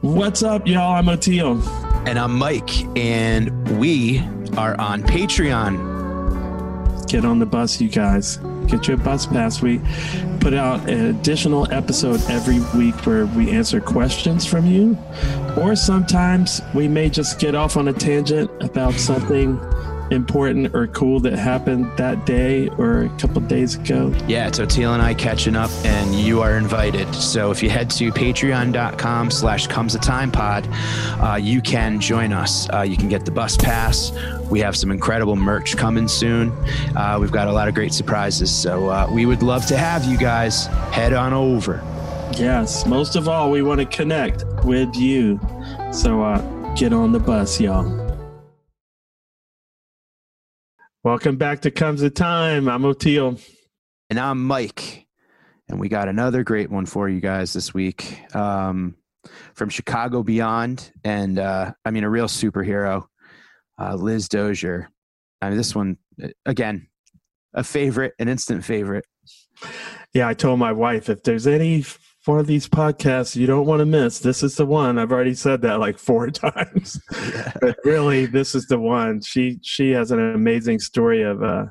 What's up, y'all? I'm Oteil. And I'm Mike, and we are on Patreon. Get on the bus, you guys. Get your bus pass. We put out an additional episode every week where we answer questions from you, or sometimes we may just get off on a tangent about something important or cool that happened that day or a couple days ago. Yeah, it's Oteil and I catching up, and you are invited. So if you head to patreon.com slash comes a time pod, uh, you can join us. Uh, you can get the bus pass. We have some incredible merch coming soon. Uh, we've got a lot of great surprises. So uh, we would love to have you guys head on over. Yes, most of all, we want to connect with you. So uh, get on the bus, y'all. Welcome back to Comes the Time. I'm Oteil. And I'm Mike. And we got another great one for you guys this week um, from Chicago Beyond. And uh, I mean, a real superhero, uh, Liz Dozier. I mean, this one, again, a favorite, an instant favorite. Yeah, I told my wife if there's any one of these podcasts you don't want to miss. This is the one. I've already said that like four times. Yeah. but really this is the one. She she has an amazing story of uh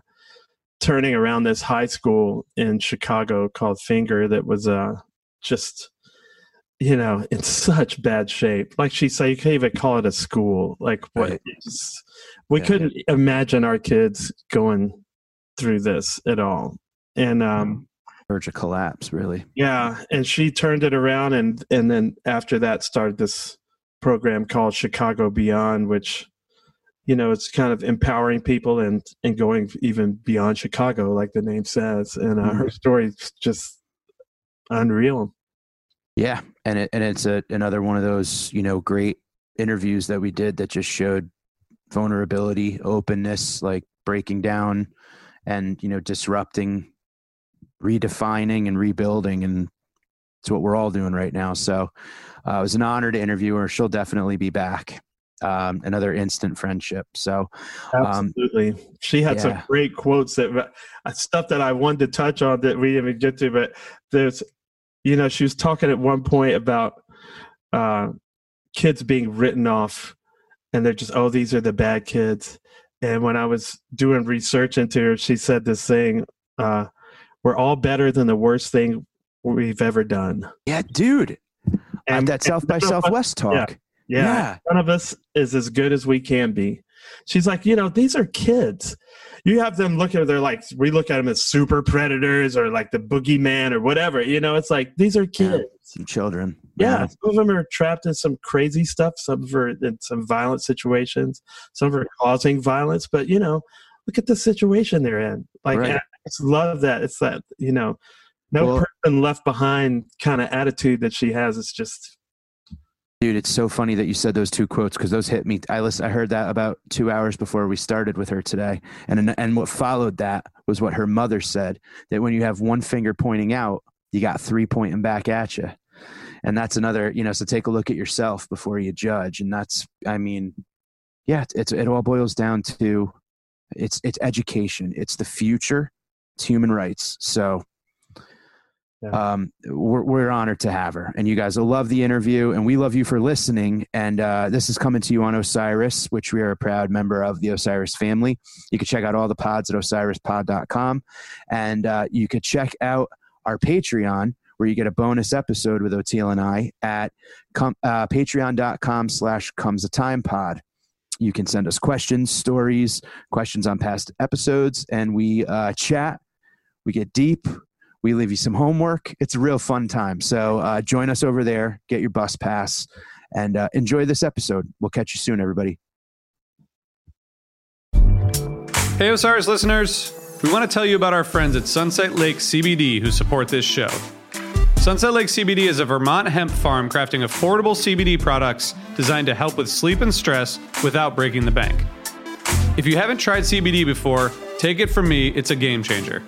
turning around this high school in Chicago called Fenger that was uh just you know in such bad shape. Like she said you can't even call it a school. Like what right. just, we yeah. couldn't imagine our kids going through this at all. And um verge of collapse, really. Yeah, and she turned it around, and and then after that started this program called Chicago Beyond, which you know it's kind of empowering people and and going even beyond Chicago, like the name says. And uh, mm-hmm. her story is just unreal. Yeah, and it, and it's a, another one of those you know great interviews that we did that just showed vulnerability, openness, like breaking down and you know disrupting redefining and rebuilding and it's what we're all doing right now. So uh, it was an honor to interview her. She'll definitely be back um, another instant friendship. So um, absolutely. She had yeah. some great quotes that uh, stuff that i wanted to touch on that we didn't get to but there's you know she was talking at one point about uh, kids being written off and they're just oh these are the bad kids. And when i was doing research into her she said this thing uh, we're all better than the worst thing we've ever done. Yeah, dude. And uh, that South by Southwest talk. Yeah, yeah. yeah. None of us is as good as we can be. She's like, you know, these are kids. You have them look at, they're like, we look at them as super predators or like the boogeyman or whatever. You know, it's like, these are kids. Yeah, some children. Yeah, yeah. Some of them are trapped in some crazy stuff. Some of them are in some violent situations. Some of them are causing violence. But, you know, look at the situation they're in. Like, right. Just love that. It's that, you know, no well, person left behind kind of attitude that she has. It's just. Dude, it's so funny that you said those two quotes because those hit me. I listened, I heard that about two hours before we started with her today, and and what followed that was what her mother said that when you have one finger pointing out, you got three pointing back at you, and that's another. You know, so take a look at yourself before you judge, and that's. I mean, yeah, it's it all boils down to it's it's education. It's the future. It's human rights. So yeah. um, we're, we're honored to have her. And you guys will love the interview, and we love you for listening. And uh, this is coming to you on Osiris, which we are a proud member of the Osiris family. You can check out all the pods at osirispod.com. And uh, you could check out our Patreon, where you get a bonus episode with Oteil and I at com- uh, patreon.com slash comes a time pod you can send us questions, stories, questions on past episodes, and we uh, chat. We get deep. We leave you some homework. It's a real fun time. So uh, join us over there. Get your bus pass and uh, enjoy this episode. We'll catch you soon, everybody. Hey, Osiris listeners. We want to tell you about our friends at Sunset Lake CBD who support this show. Sunset Lake CBD is a Vermont hemp farm crafting affordable CBD products designed to help with sleep and stress without breaking the bank. If you haven't tried CBD before, take it from me, it's a game changer.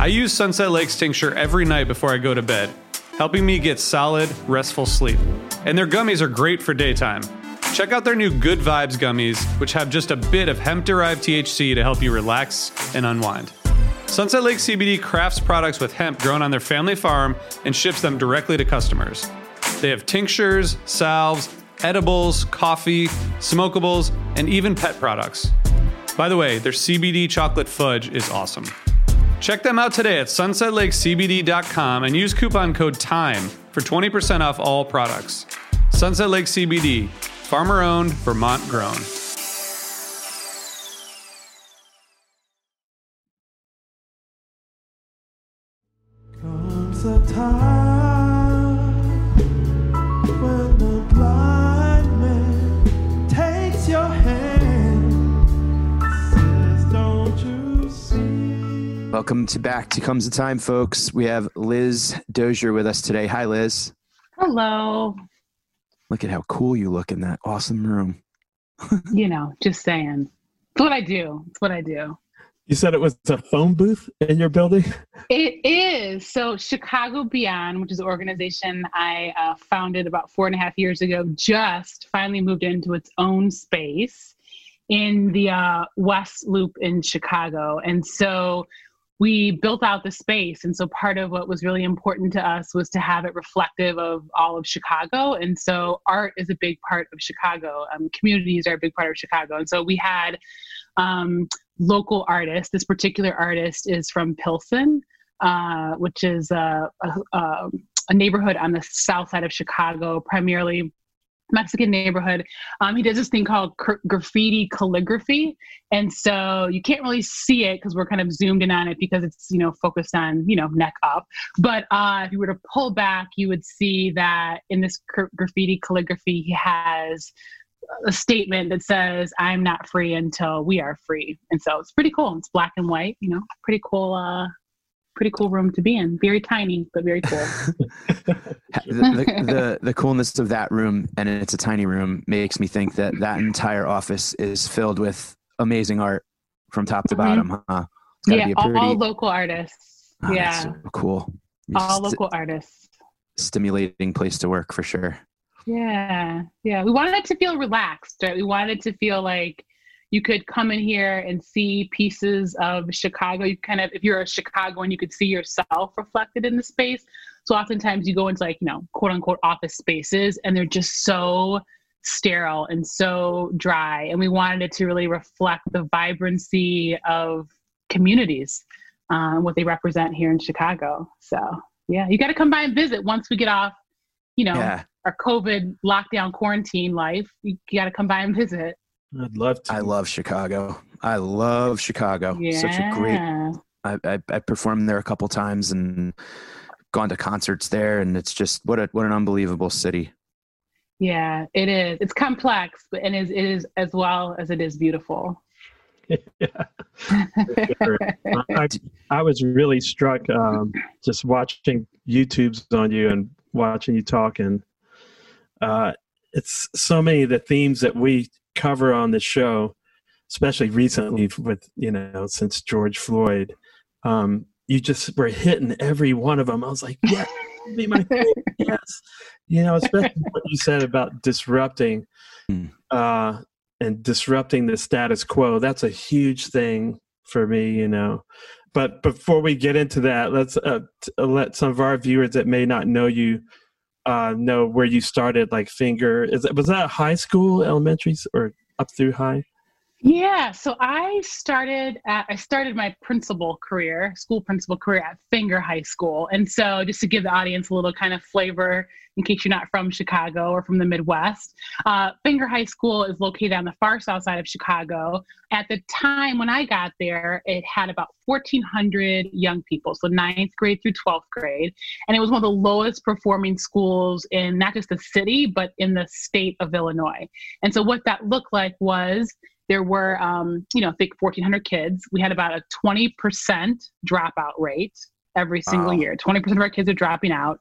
I use Sunset Lake's tincture every night before I go to bed, helping me get solid, restful sleep. And their gummies are great for daytime. Check out their new Good Vibes gummies, which have just a bit of hemp derived THC to help you relax and unwind. Sunset Lake CBD crafts products with hemp grown on their family farm and ships them directly to customers. They have tinctures, salves, edibles, coffee, smokables, and even pet products. By the way, their CBD chocolate fudge is awesome. Check them out today at sunsetlakecbd.com and use coupon code TIME for 20% off all products. Sunset Lake CBD, farmer owned, Vermont grown. Welcome to Back to Comes the Time, folks. We have Liz Dozier with us today. Hi, Liz. Hello. Look at how cool you look in that awesome room. You know, just saying. It's what I do. It's what I do. You said it was a phone booth in your building? It is. So, Chicago Beyond, which is an organization I uh, founded about four and a half years ago, just finally moved into its own space in the uh, West Loop in Chicago. And so, we built out the space. And so, part of what was really important to us was to have it reflective of all of Chicago. And so, art is a big part of Chicago. Um, communities are a big part of Chicago. And so, we had um, local artists. This particular artist is from Pilsen, uh, which is a, a, a, a neighborhood on the south side of Chicago, primarily Mexican neighborhood. Um, he does this thing called cr- graffiti calligraphy, and so you can't really see it because we're kind of zoomed in on it because it's you know focused on you know neck up. But uh, if you were to pull back, you would see that in this cr- graffiti calligraphy, he has a statement that says i'm not free until we are free and so it's pretty cool it's black and white you know pretty cool uh pretty cool room to be in very tiny but very cool the, the, the, the coolness of that room, and it's a tiny room, makes me think that that entire office is filled with amazing art from top to Mhm. bottom. Huh? It's yeah all, pretty, all local artists Oh, yeah so cool. all St- local artists stimulating place to work for sure. yeah yeah we wanted it to feel relaxed right we wanted it to feel like you could come in here and see pieces of chicago. You kind of if you're a chicagoan you could see yourself reflected in the space. So oftentimes you go into like you know quote unquote office spaces and they're just so sterile and so dry. And we wanted it to really reflect the vibrancy of communities um, what they represent here in chicago. So yeah you got to come by and visit once we get off you know Yeah, our COVID lockdown quarantine life. You, got to come by and visit. I'd love to. I love Chicago. I love Chicago. Yeah. Such a great. I, I I performed there a couple times and gone to concerts there, and it's just what a what an unbelievable city. Yeah, it is. It's complex, but and it is, it is as well as it is beautiful. yeah. Sure. I, I was really struck um, just watching YouTubes on you and watching you talk, and uh, it's so many of the themes that we cover on the show, especially recently with you know since George Floyd. Um, you just were hitting every one of them. I was like, yeah, be my favorite. yes, you know, especially what you said about disrupting. Hmm. Uh, and disrupting the status quo that's a huge thing for me you know but before we get into that let's uh, t- uh, let some of our viewers that may not know you uh, know where you started like Fenger is was that high school elementary or up through high Yeah, so I started at I started my principal career, school principal career at Fenger High School. And so just to give the audience a little kind of flavor in case you're not from Chicago or from the Midwest, uh, Fenger High School is located on the far south side of Chicago. At the time when I got there, it had about 1,400 young people, so ninth grade through 12th grade. And it was one of the lowest performing schools in not just the city, but in the state of Illinois. And so what that looked like was there were um, you know i think 1400 kids we had about a 20% dropout rate every single Wow. year 20% of our kids are dropping out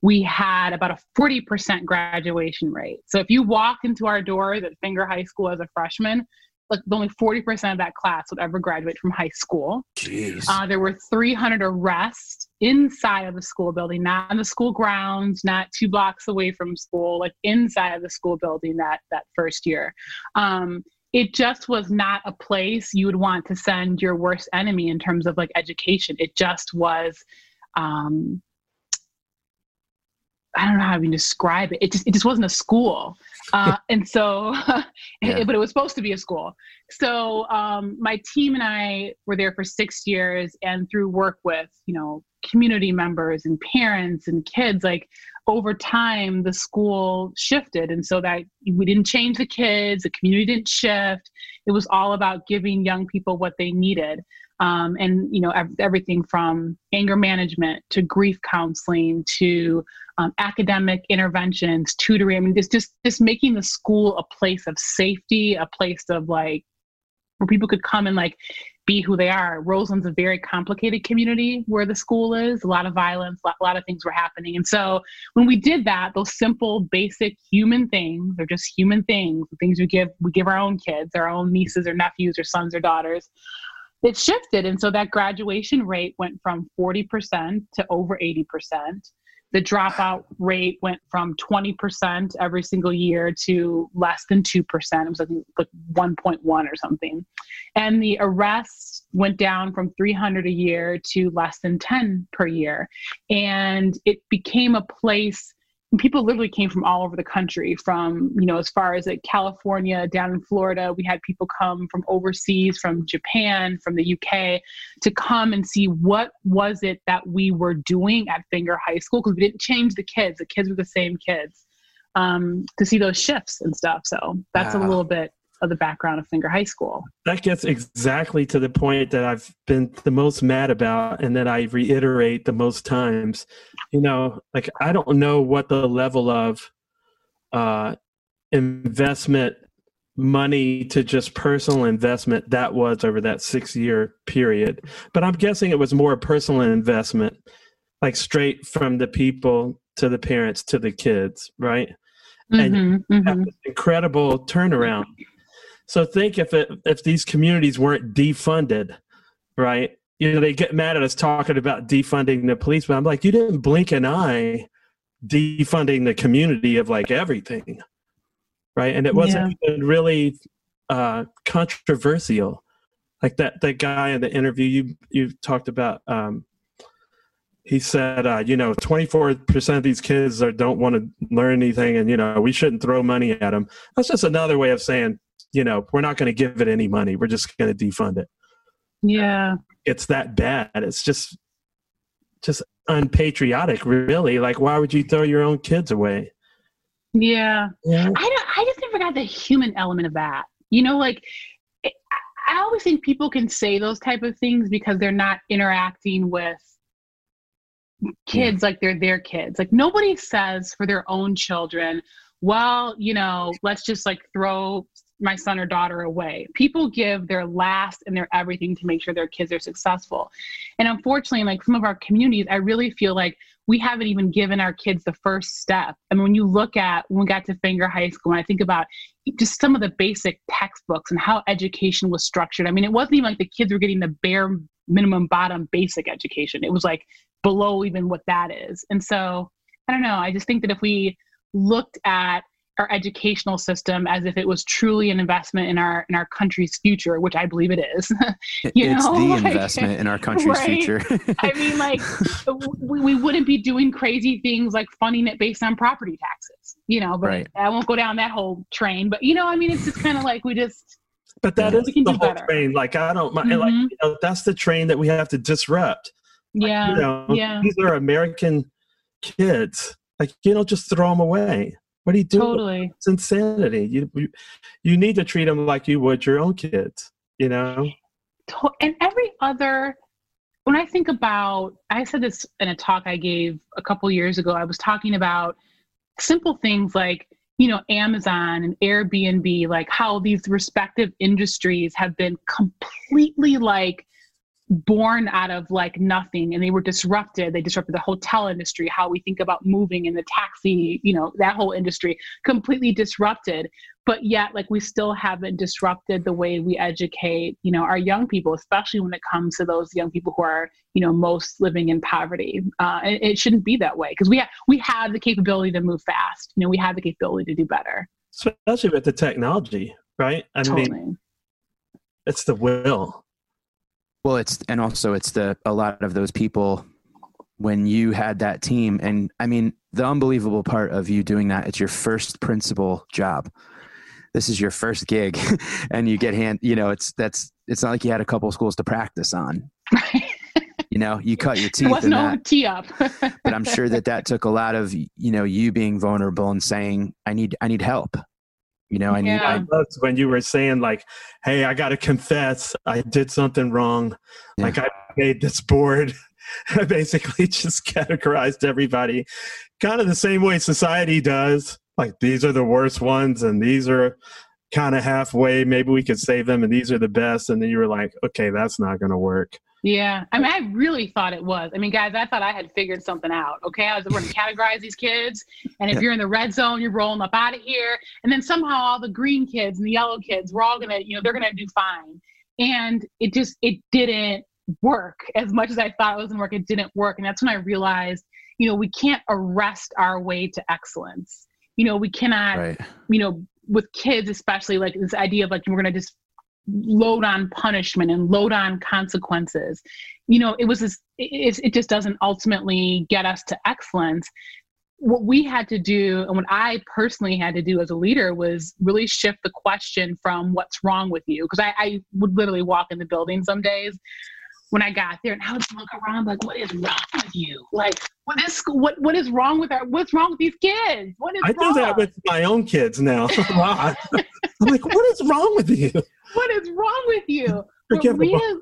we had about a 40% graduation rate so if you walked into our doors at Fenger high school as a freshman like only 40% of that class would ever graduate from high school Jeez. uh, there were 300 arrests inside of the school building, not on the school grounds, not two blocks away from school, like inside of the school building that that first year. Um, it just was not a place you would want to send your worst enemy in terms of like education. It just was. Um, I don't know how to even describe it. It just it just wasn't a school, uh, and so, Yeah. but it was supposed to be a school. So um, my team and I were there for six years, and through work with you know community members and parents and kids, like over time the school shifted, and so that we didn't change the kids, the community didn't shift. It was all about giving young people what they needed. Um, and you know everything from anger management to grief counseling to um, academic interventions tutoring. I mean just, just just making the school a place of safety a place of like where people could come and like be who they are. Roseland's a very complicated community where the school is. A lot of violence a lot, of things were happening. And so when we did that those simple basic human things they're just human things the things we give we give our own kids our own nieces or nephews or sons or daughters it shifted. And so that graduation rate went from 40% to over 80% the dropout rate went from 20% every single year to less than 2% it was like, like 1.1 or something. And the arrests went down from 300 a year to less than 10 per year. And it became a place people literally came from all over the country from you know as far as like california down in florida we had people come from overseas from japan from the uk to come and see what was it that we were doing at Fenger high school because we didn't change the kids the kids were the same kids um, to see those shifts and stuff so that's a little bit of the background of Fenger high school that gets exactly to the point that I've been the most mad about and that I reiterate the most times. You know, like I don't know what the level of uh, investment money to just personal investment that was over that six year period. But I'm guessing it was more personal investment, like straight from the people to the parents to the kids, right? And Mhm, mhm. have this incredible turnaround. So think if it if these communities weren't defunded, right? You know, they get mad at us talking about defunding the police, but I'm like, you didn't blink an eye defunding the community of like everything. Right. And it wasn't even really uh controversial. Like that that guy in the interview you you talked about um he said, uh, you know, 24% of these kids are, don't want to learn anything, and you know, we shouldn't throw money at them. That's just another way of saying, you know, we're not going to give it any money. We're just going to defund it. yeah It's that bad. It's just, just unpatriotic, really. Like, why would you throw your own kids away? yeah Yeah. I don't, I just never got the human element of that. You know, like it, I- I always think people can say those type of things because they're not interacting with kids like they're their kids. Like nobody says for their own children, well, you know, let's just like throw my son or daughter away. People give their last and their everything to make sure their kids are successful. And unfortunately, like some of our communities, I really feel like we haven't even given our kids the first step. I mean, when you look at when we got to Fenger High School, and I think about just some of the basic textbooks and how education was structured. I mean, it wasn't even like the kids were getting the bare minimum bottom basic education. It was like below even what that is. And so I don't know. I just think that if we looked at our educational system as if it was truly an investment in our in our country's future, which I believe it is. You it's know, the like- investment in our country's Right. future. I mean, like we, we wouldn't be doing crazy things like funding it based on property taxes, you know. But Right. I won't go down that whole train. But you know, I mean, it's just kind of like we just But that is Yeah. is We can the whole better. train. Like, I don't mind. Like, Mhm. you know, that's the train that we have to disrupt. yeah, you know, yeah, these are American kids. Like, you don't just throw them away. What do you do? totally. It's insanity. You, you you need to treat them like you would your own kids. You know. and every other when i think about i said this in a talk i gave a couple years ago i was talking about simple things like you know amazon and airbnb like how these respective industries have been completely like born out of like nothing and they were disrupted. They disrupted the hotel industry how we think about moving and the taxi you know that whole industry completely disrupted. But yet like we still haven't disrupted the way we educate you know our young people especially when it comes to those young people who are you know most living in poverty. Uh, and it shouldn't be that way because we have we have the capability to move fast. You know we have the capability to do better. Especially with the technology, right? I totally. mean, it's the will. Well, it's and also it's the a lot of those people when you had that team and i mean the unbelievable part of you doing that it's your first principal job. This is your first gig and you get hand you know it's that's it's not like you had a couple schools to practice on. You know you cut your teeth There was no that. tee up. but i'm sure that that took a lot of you know you being vulnerable and saying i need i need help you know i need Yeah. I, I loved when you were saying like, "Hey, I got to confess, I did something wrong. Yeah. Like I made this board. I basically just categorized everybody, kind of the same way society does. Like these are the worst ones, and these are kind of halfway. Maybe we could save them, and these are the best. And then you were like, "Okay, that's not going to work." Yeah, I mean, I really thought it was. I mean, guys, I thought I had figured something out. Okay, I was going to categorize these kids, and if Yeah. you're in the red zone, you're rolling up out of here. And then somehow all the green kids and the yellow kids, we're all gonna, you know, they're gonna do fine. And it just, it didn't work as much as I thought it was gonna work. It didn't work, and that's when I realized, you know, we can't arrest our way to excellence. You know, we cannot right you know, with kids especially, like this idea of like we're gonna just load on punishment and load on consequences. You know, it was this. It, it just doesn't ultimately get us to excellence. What we had to do, and what I personally had to do as a leader, was really shift the question from "What's wrong with you?" Because I, I would literally walk in the building some days when I got there, and I would look around like, "What is wrong with you? Like, what is what what is wrong with our? What's wrong with these kids? What is I do that with my own kids now. I'm like, "What is wrong with you?" what is wrong with you? What Forget the really,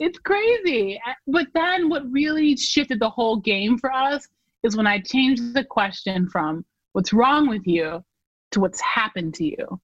it's crazy. Uh, but then what really shifted the whole game for us is when I changed the question from what's wrong with you to what's happened to you.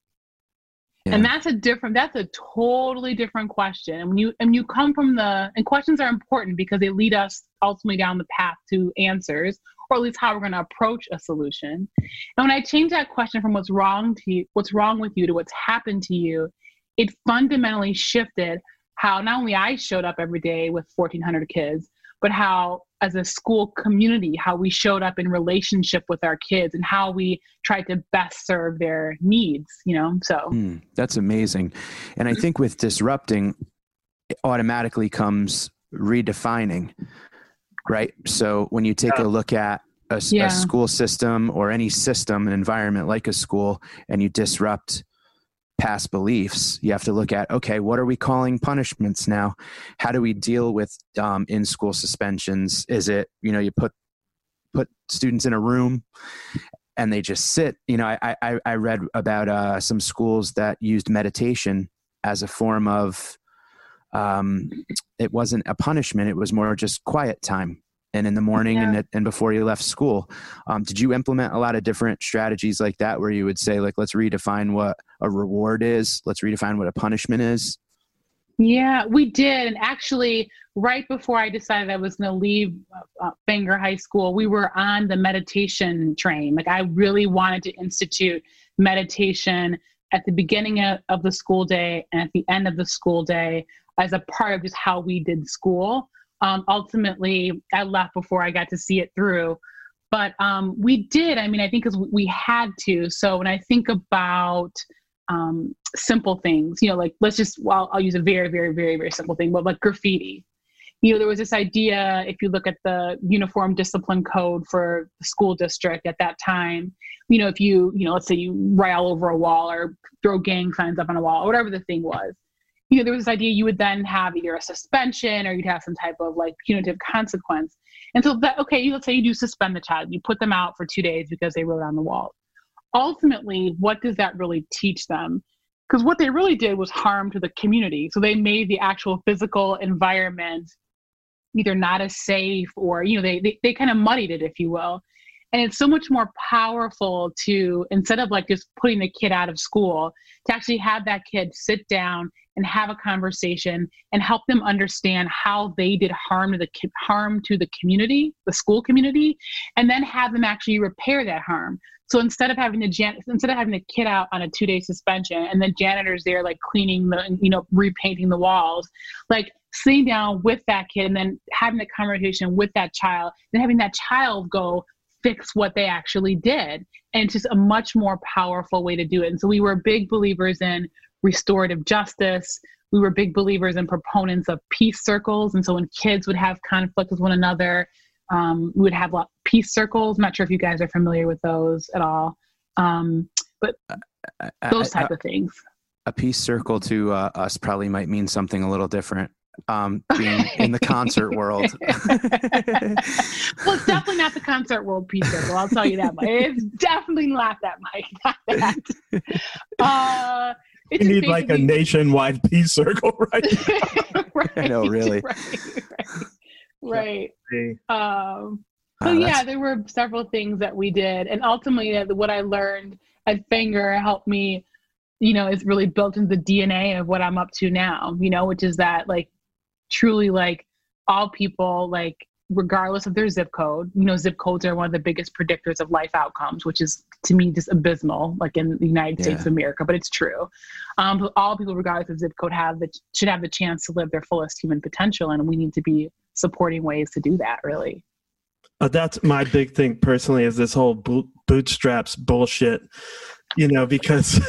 Yeah. And that's a different that's a totally different question. And when you and you come from the and questions are important because they lead us ultimately down the path to answers or at least how we're going to approach a solution. And when I changed that question from what's wrong to you, what's wrong with you to what's happened to you, it fundamentally shifted how not only I showed up every day with 1400 kids, but how as a school community, how we showed up in relationship with our kids and how we tried to best serve their needs, you know? So Hmm, that's amazing. And I think with disrupting, it automatically comes redefining, right? So when you take a look at a, Yeah. school system or any system, an environment like a school, and you disrupt past beliefs, you have to look at okay, what are we calling punishments now? How do we deal with um, in school suspensions? Is it you know you put put students in a room and they just sit. You know, I I, I read about uh, some schools that used meditation as a form of. Um, it wasn't a punishment; it was more just quiet time, and in the morning and Yeah. at, and before you left school. Um, did you implement a lot of different strategies like that, where you would say, like, let's redefine what a reward is, let's redefine what a punishment is? Yeah, we did. And actually, right before I decided I was going to leave uh, Fenger High School, we were on the meditation train. Like, I really wanted to institute meditation at the beginning of, of the school day and at the end of the school day as a part of just how we did school. Um, ultimately, I left before I got to see it through. But um, we did. I mean, I think because we had to. So when I think about um, simple things, you know, like let's just, well, I'll use a very, very, very, very simple thing, but like graffiti. You know, there was this idea, if you look at the uniform discipline code for the school district at that time, you know, if you, you know, let's say you all over a wall or throw gang signs up on a wall or whatever the thing was, you know, there was this idea you would then have either a suspension or you'd have some type of like punitive consequence. And so that, okay, let's say you do suspend the child, you put them out for two days because they wrote on the wall. Ultimately, what does that really teach them? Because what they really did was harm to the community. So they made the actual physical environment either not as safe or, you know, they, they, they kind of muddied it, if you will. And it's so much more powerful to, instead of like just putting the kid out of school, to actually have that kid sit down and have a conversation and help them understand how they did harm to the harm to the community, the school community, and then have them actually repair that harm. So instead of having the jan- instead of having the kid out on a two day suspension and then janitors there like cleaning the you know repainting the walls, like sitting down with that kid and then having the conversation with that child, then having that child go fix what they actually did. And it's just a much more powerful way to do it. And so we were big believers in restorative justice. We were big believers and proponents of peace circles. And so when kids would have conflict with one another, Um, we would have lot peace circles. I'm not sure if you guys are familiar with those at all. Um, but those type of things. a peace circle to uh, us probably might mean something a little different. Um, being in the concert world. well, it's definitely not the concert world peace circle. I'll tell you that much. It's definitely not that, Mike. Not that. Uh, it's You just need like a nationwide peace circle, right? right, I know, really. Right. right. Hey, Um, Uh, so yeah, that's- there were several things that we did, and ultimately, uh, what I learned at Fenger helped me. You know, is really built into the DNA of what I'm up to now. You know, which is that like truly like all people like regardless of their zip code you know zip codes are one of the biggest predictors of life outcomes which is to me just abysmal like in the united states of america but it's true. Um, but all people regardless of zip code have the should have the chance to live their fullest human potential and we need to be supporting ways to do that really. Uh, that's my big thing personally is this whole boot, bootstraps bullshit, you know, because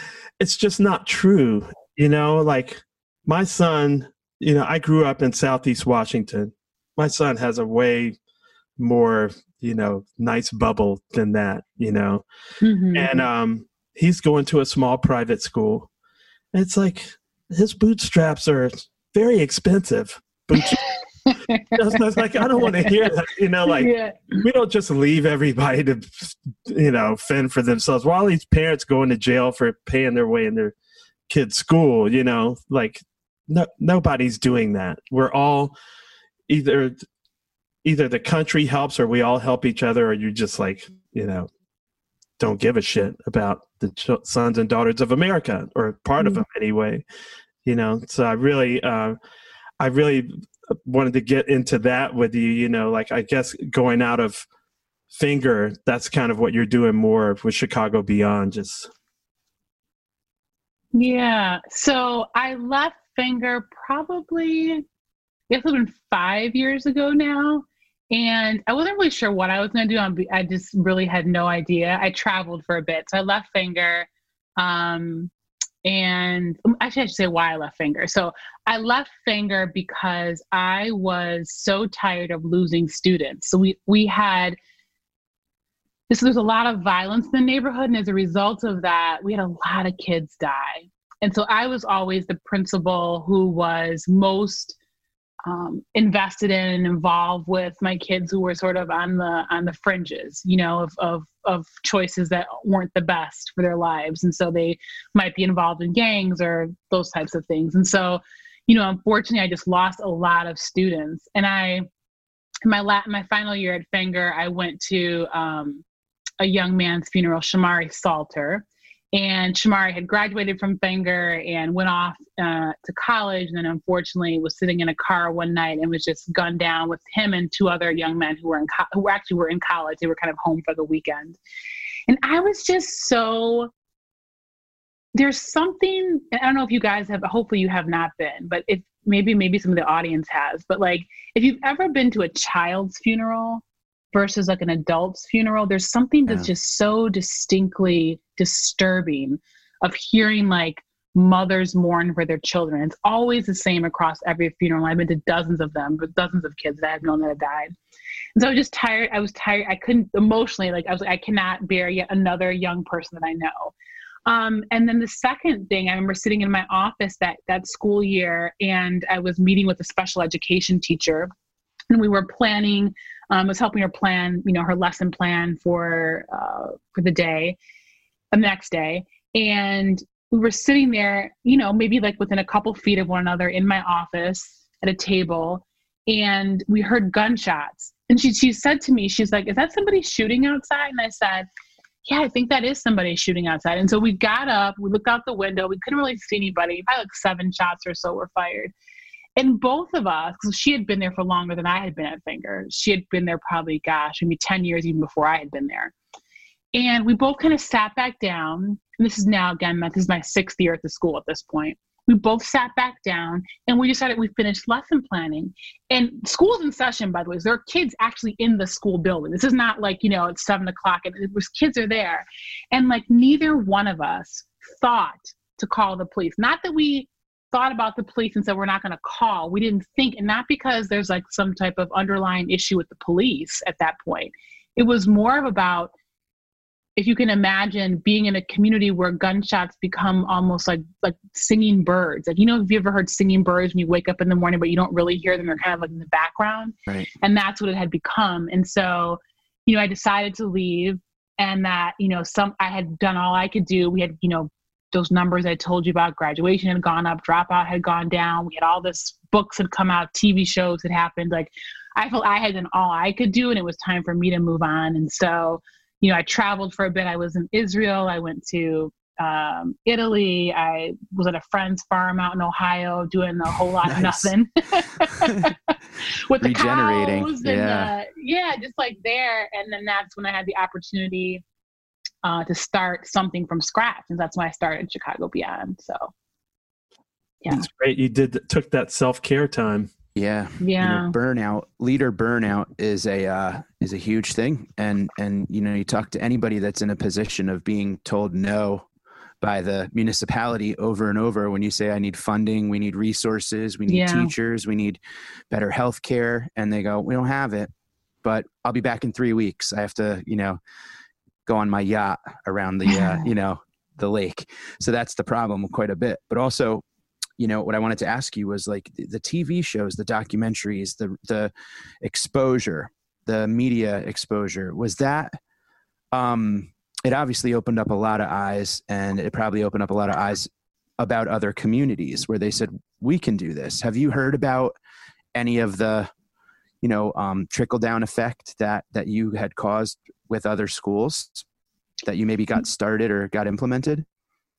it's just not true. You know, like my son, you know, I grew up in Southeast Washington. My son has a way more, you know, nice bubble than that, you know, and um, he's going to a small private school. It's like his bootstraps are very expensive. It's like I don't want to hear that, you know, like yeah we don't just leave everybody to you know fend for themselves while these parents going to jail for paying their way in their kids school you know like no, nobody's doing that we're all either either the country helps or we all help each other or you just like you know don't give a shit about the ch- sons and daughters of america or part of Mhm. them anyway you know so i really uh i really wanted to get into that with you you know like i guess going out of Fenger that's kind of what you're doing more with chicago beyond just Yeah. So I left Fenger probably, I guess it's been five years ago now. And I wasn't really sure what I was going to do. I'm- just really had no idea. I traveled for a bit. So I left Fenger. Um, and um, actually, I should say why I left Fenger. So I left Fenger because I was so tired of losing students. So we, we had this there's a lot of violence in the neighborhood and as a result of that we had a lot of kids die and so i was always the principal who was most um, invested in and involved with my kids who were sort of on the on the fringes you know of, of of choices that weren't the best for their lives. And so they might be involved in gangs or those types of things. And so you know unfortunately i just lost a lot of students. And i my la- my final year at Fenger, I went to um, a young man's funeral, Shamari Salter. And Shamari had graduated from Fenger and went off uh, to college. And then, unfortunately, was sitting in a car one night and was just gunned down with him and two other young men who were in co- who actually were in college. They were kind of home for the weekend. And I was just so there's something I don't know if you guys have hopefully you have not been, but if maybe maybe some of the audience has, but like if you've ever been to a child's funeral versus like an adult's funeral, there's something that's Yeah. just so distinctly disturbing of hearing like mothers mourn for their children. It's always the same across every funeral. I've been to dozens of them, but dozens of kids that I've known that have died. And so I was just tired. I was tired. I couldn't emotionally, like I was like, I cannot bear yet another young person that I know. Um, and then the second thing, I remember sitting in my office that that school year, and I was meeting with a special education teacher, and we were planning. Um, was helping her plan, you know, her lesson plan for uh, for the day, the next day, and we were sitting there, you know, maybe like within a couple feet of one another in my office at a table, and we heard gunshots. And she she said to me, she's like, "Is that somebody shooting outside?" And I said, yeah, I think that is somebody shooting outside. And so we got up, we looked out the window, we couldn't really see anybody. Probably like seven shots or so were fired. And both of us, because she had been there for longer than I had been at Fenger, she had been there probably, gosh, maybe 10 years even before I had been there. And we both kind of sat back down. And this is now, again, this is my sixth year at the school at this point. We both sat back down and we decided we finished lesson planning. And school's in session, by the way. So there are kids actually in the school building. This is not like, you know, it's seven o'clock and it was kids are there. And like neither one of us thought to call the police. Not that we thought about the police and said we're not going to call. We didn't think, and not because there's like some type of underlying issue with the police at that point. It was more of about if you can imagine being in a community where gunshots become almost like like singing birds. Like you know, have you ever heard singing birds when you wake up in the morning, but you don't really hear them? They're kind of like in the background, Right. and that's what it had become. And so, you know, I decided to leave, and that you know, some I had done all I could do. We had you know those numbers I told you about. Graduation had gone up, dropout had gone down. We had all this books had come out, TV shows had happened. Like I felt I had done all I could do, and it was time for me to move on. And so you know, I traveled for a bit. I was in Israel. I went to um, Italy. I was at a friend's farm out in Ohio doing a whole lot of nothing with the Regenerating, cows and yeah. uh, yeah, just like there. And then that's when I had the opportunity uh, to start something from scratch, and that's when I started Chicago Beyond. So Yeah. It's great. You did took that self care time. Yeah. you yeah, know, burnout leader burnout is a uh, is a huge thing and and you know you talk to anybody that's in a position of being told no by the municipality over and over when you say i need funding we need resources we need Yeah. teachers we need better health care and they go we don't have it but i'll be back in three weeks i have to you know go on my yacht around the uh, you know the lake. So that's the problem quite a bit. But also you know what i wanted to ask you was like the, the tv shows the documentaries the the exposure the media exposure was that um it obviously opened up a lot of eyes and it probably opened up a lot of eyes about other communities where they said we can do this. Have you heard about any of the you know um, trickle down effect that that you had caused with other schools that you maybe got started or got implemented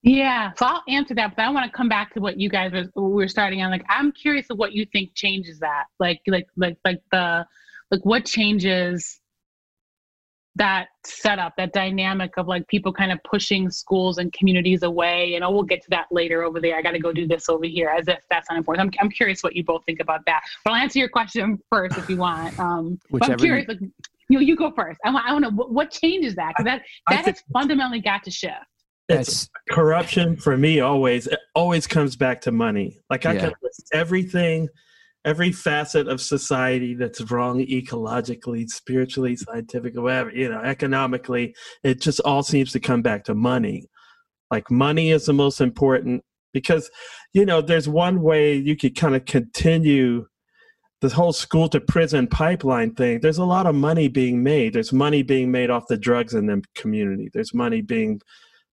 yeah. So I'll answer that, but I want to come back to what you guys were, were starting on. Like, I'm curious of what you think changes that. Like, like, like, like the, like, what changes that setup, that dynamic of like people kind of pushing schools and communities away. And oh, we'll get to that later over there. I got to go do this over here, as if that's not important. I'm, I'm curious what you both think about that. But I'll answer your question first if you want. Um, but I'm you- curious. Like, you, you go first. I want, I want to. What, what changes that? Because that I that think- has fundamentally got to shift. It's corruption for me always it always comes back to money. Like I Yeah. can list everything, every facet of society that's wrong ecologically, spiritually, scientifically, whatever, you know, economically. It just all seems to come back to money. Like money is the most important because, you know, there's one way you could kind of continue this whole school to prison pipeline thing. There's a lot of money being made. There's money being made off the drugs in the community. There's money being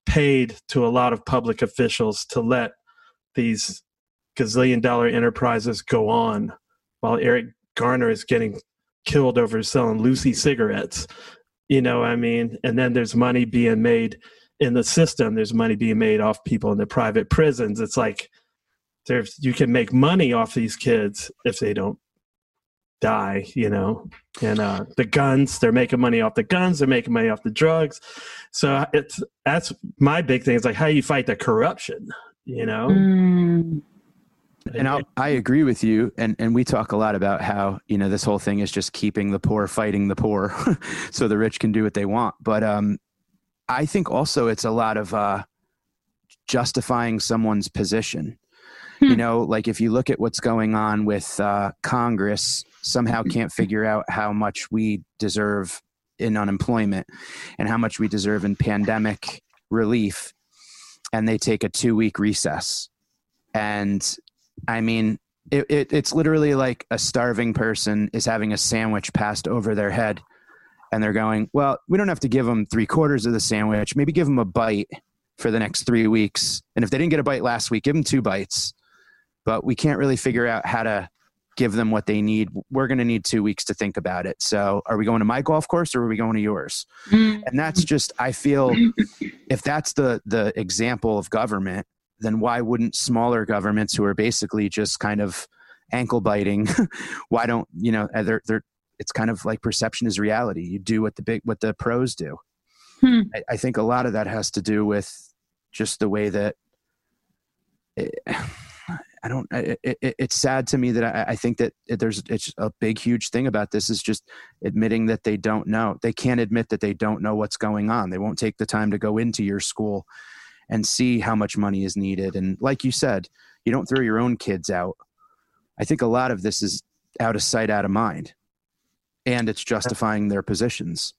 paid to a lot of public officials to let these gazillion dollar enterprises go on while Eric Garner is getting killed over selling loosie cigarettes. You know what I mean? And then there's money being made in the system. There's money being made off people in the private prisons. It's like there's you can make money off these kids if they don't die, you know. And uh the guns, they're making money off the guns, they're making money off the drugs. So it's that's my big thing is like how you fight the corruption, you know? Mm. And I'll, I agree with you. And, and we talk a lot about how, you know, this whole thing is just keeping the poor fighting the poor so the rich can do what they want. But um, I think also it's a lot of uh, justifying someone's position. You Hmm. know, like if you look at what's going on with uh, Congress, somehow can't figure out how much we deserve in unemployment and how much we deserve in pandemic relief. And they take a two week recess. And I mean, it, it, it's literally like a starving person is having a sandwich passed over their head, and they're going, "Well, we don't have to give them three quarters of the sandwich. Maybe give them a bite for the next three weeks. And if they didn't get a bite last week, give them two bites. But we can't really figure out how to give them what they need. We're going to need two weeks to think about it. So, are we going to my golf course or are we going to yours? Mm. and that's just i feel if that's the the example of government then why wouldn't smaller governments who are basically just kind of ankle biting why don't you know uh, they're, they're it's kind of like perception is reality you do what the big what the pros do Hmm. I, I think a lot of that has to do with just the way that it, I don't. It, it, it's sad to me that I, I think that there's it's a big, huge thing about this is just admitting that they don't know. They can't admit that they don't know what's going on. They won't take the time to go into your school and see how much money is needed. And like you said, you don't throw your own kids out. I think a lot of this is out of sight, out of mind, and it's justifying their positions.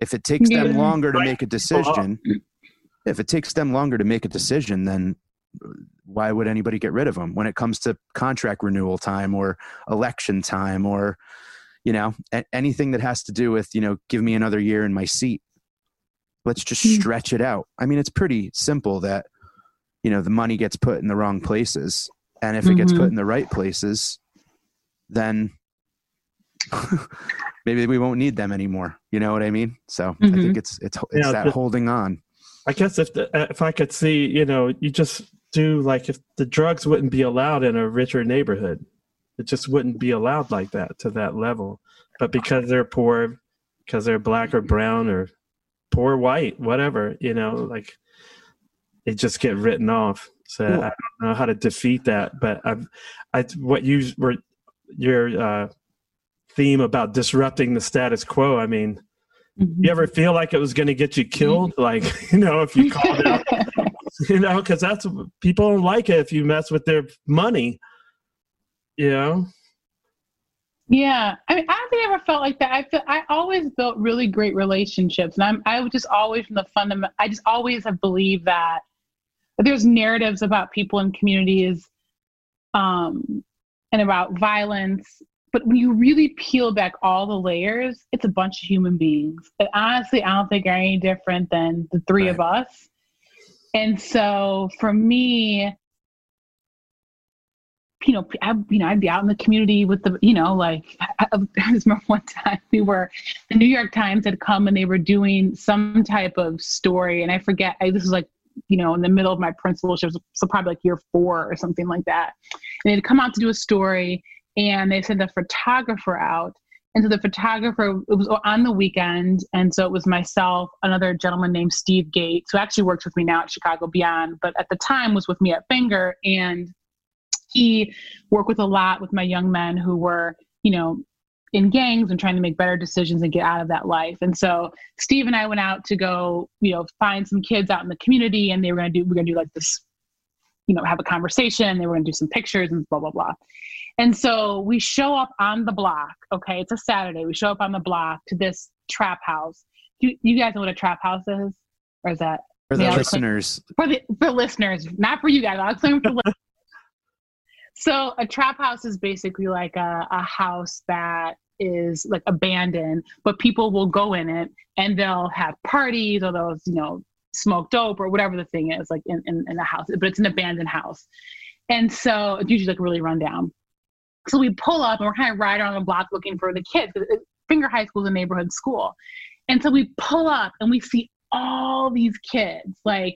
If it takes them longer to make a decision, if it takes them longer to make a decision, then why would anybody get rid of them when it comes to contract renewal time or election time or you know anything that has to do with you know give me another year in my seat let's just Hmm. stretch it out i mean it's pretty simple that you know the money gets put in the wrong places and if it gets put in the right places then maybe we won't need them anymore you know what i mean so i Mhm. think it's it's it's Yeah, that the- holding on I guess if the, uh, if I could see, you know, you just do like if the drugs wouldn't be allowed in a richer neighborhood, it just wouldn't be allowed like that to that level. But because they're poor, because they're black or brown or poor white, whatever, you know, like they just get written off. So I don't know how to defeat that. But I've, I what you were your uh, theme about disrupting the status quo. I mean, Mhm. you ever feel like it was going to get you killed? Like, you know, if you called out, you know, because that's people don't like it if you mess with their money. You know, Yeah, I mean, I don't think I ever felt like that. I feel I always built really great relationships, and I'm I just always from the fundament. I just always have believed that there's narratives about people in communities, um, and about violence. But when you really peel back all the layers, it's a bunch of human beings. And honestly, I don't think are any different than the three of us. And so for me, you know, I, you know, I'd be out in the community with the, you know, like I, I remember one time we were, the New York Times had come and they were doing some type of story, and I forget. I, this was like, you know, in the middle of my principalship, so probably like year four or something like that. And they'd come out to do a story, and they sent a photographer out. And so the photographer, it was on the weekend, and so it was myself, another gentleman named Steve Gates, who actually works with me now at Chicago Beyond, but at the time was with me at Fenger, and he worked with a lot with my young men who were, you know, in gangs and trying to make better decisions and get out of that life. And so Steve and I went out to go, you know, find some kids out in the community, and they were gonna do, we're gonna do like this, you know, have a conversation. They were gonna do some pictures and blah blah blah. And so we show up on the block. Okay, it's a Saturday. We show up on the block to this trap house. Do you guys know what a trap house is, or is that for the Yeah, listeners for the for listeners, not for you guys. I'll explain for listeners. So a trap house is basically like a, a house that is like abandoned, but people will go in it and they'll have parties or they'll, you know, smoke dope or whatever the thing is, like in, in, in the house. But it's an abandoned house. And so it's usually like really run down. So we pull up and we're kind of riding around the block looking for the kids. Fenger High School is a neighborhood school. And so we pull up and we see all these kids, like,